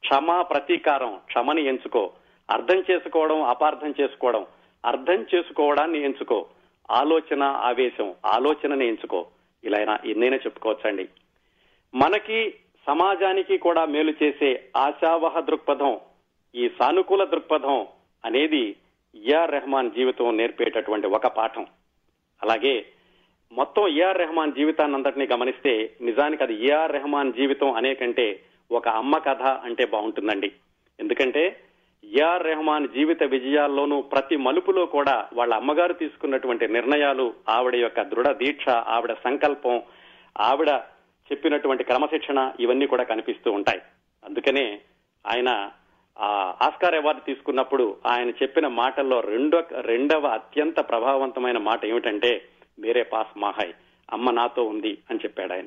[SPEAKER 1] క్షమ ప్రతీకారం క్షమని ఎంచుకో. అర్థం చేసుకోవడం అపార్థం చేసుకోవడం. అర్థం చేసుకోవడాన్ని ఎంచుకో. ఆలోచన ఆవేశం. ఆలోచనని ఎంచుకో. ఇలా ఎన్నైనా చెప్పుకోవచ్చండి. మనకి సమాజానికి కూడా మేలు చేసే ఆశావహ దృక్పథం ఈ సానుకూల దృక్పథం అనేది ఏఆర్ రెహమాన్ జీవితం నేర్పేటటువంటి ఒక పాఠం. అలాగే మొత్తం ఏఆర్ రెహమాన్ జీవితాన్ని అంతటినీ గమనిస్తే నిజానికి అది ఏఆర్ రెహమాన్ జీవితం అనే కంటే ఒక అమ్మ కథ అంటే బాగుంటుందండి. ఎందుకంటే ఏఆర్ రెహమాన్ జీవిత విజయాల్లోనూ ప్రతి మలుపులో కూడా వాళ్ళ అమ్మగారు తీసుకున్నటువంటి నిర్ణయాలు ఆవిడ యొక్క దృఢ దీక్ష ఆవిడ సంకల్పం ఆవిడ చెప్పినటువంటి క్రమశిక్షణ ఇవన్నీ కూడా కనిపిస్తూ ఉంటాయి. అందుకనే ఆయన ఆ ఆస్కార్ అవార్డు తీసుకున్నప్పుడు ఆయన చెప్పిన మాటల్లో రెండో రెండవ అత్యంత ప్రభావవంతమైన మాట ఏమిటంటే మేరే పాస్ మాహాయ్ అమ్మ నాతో ఉంది అని చెప్పాడు ఆయన.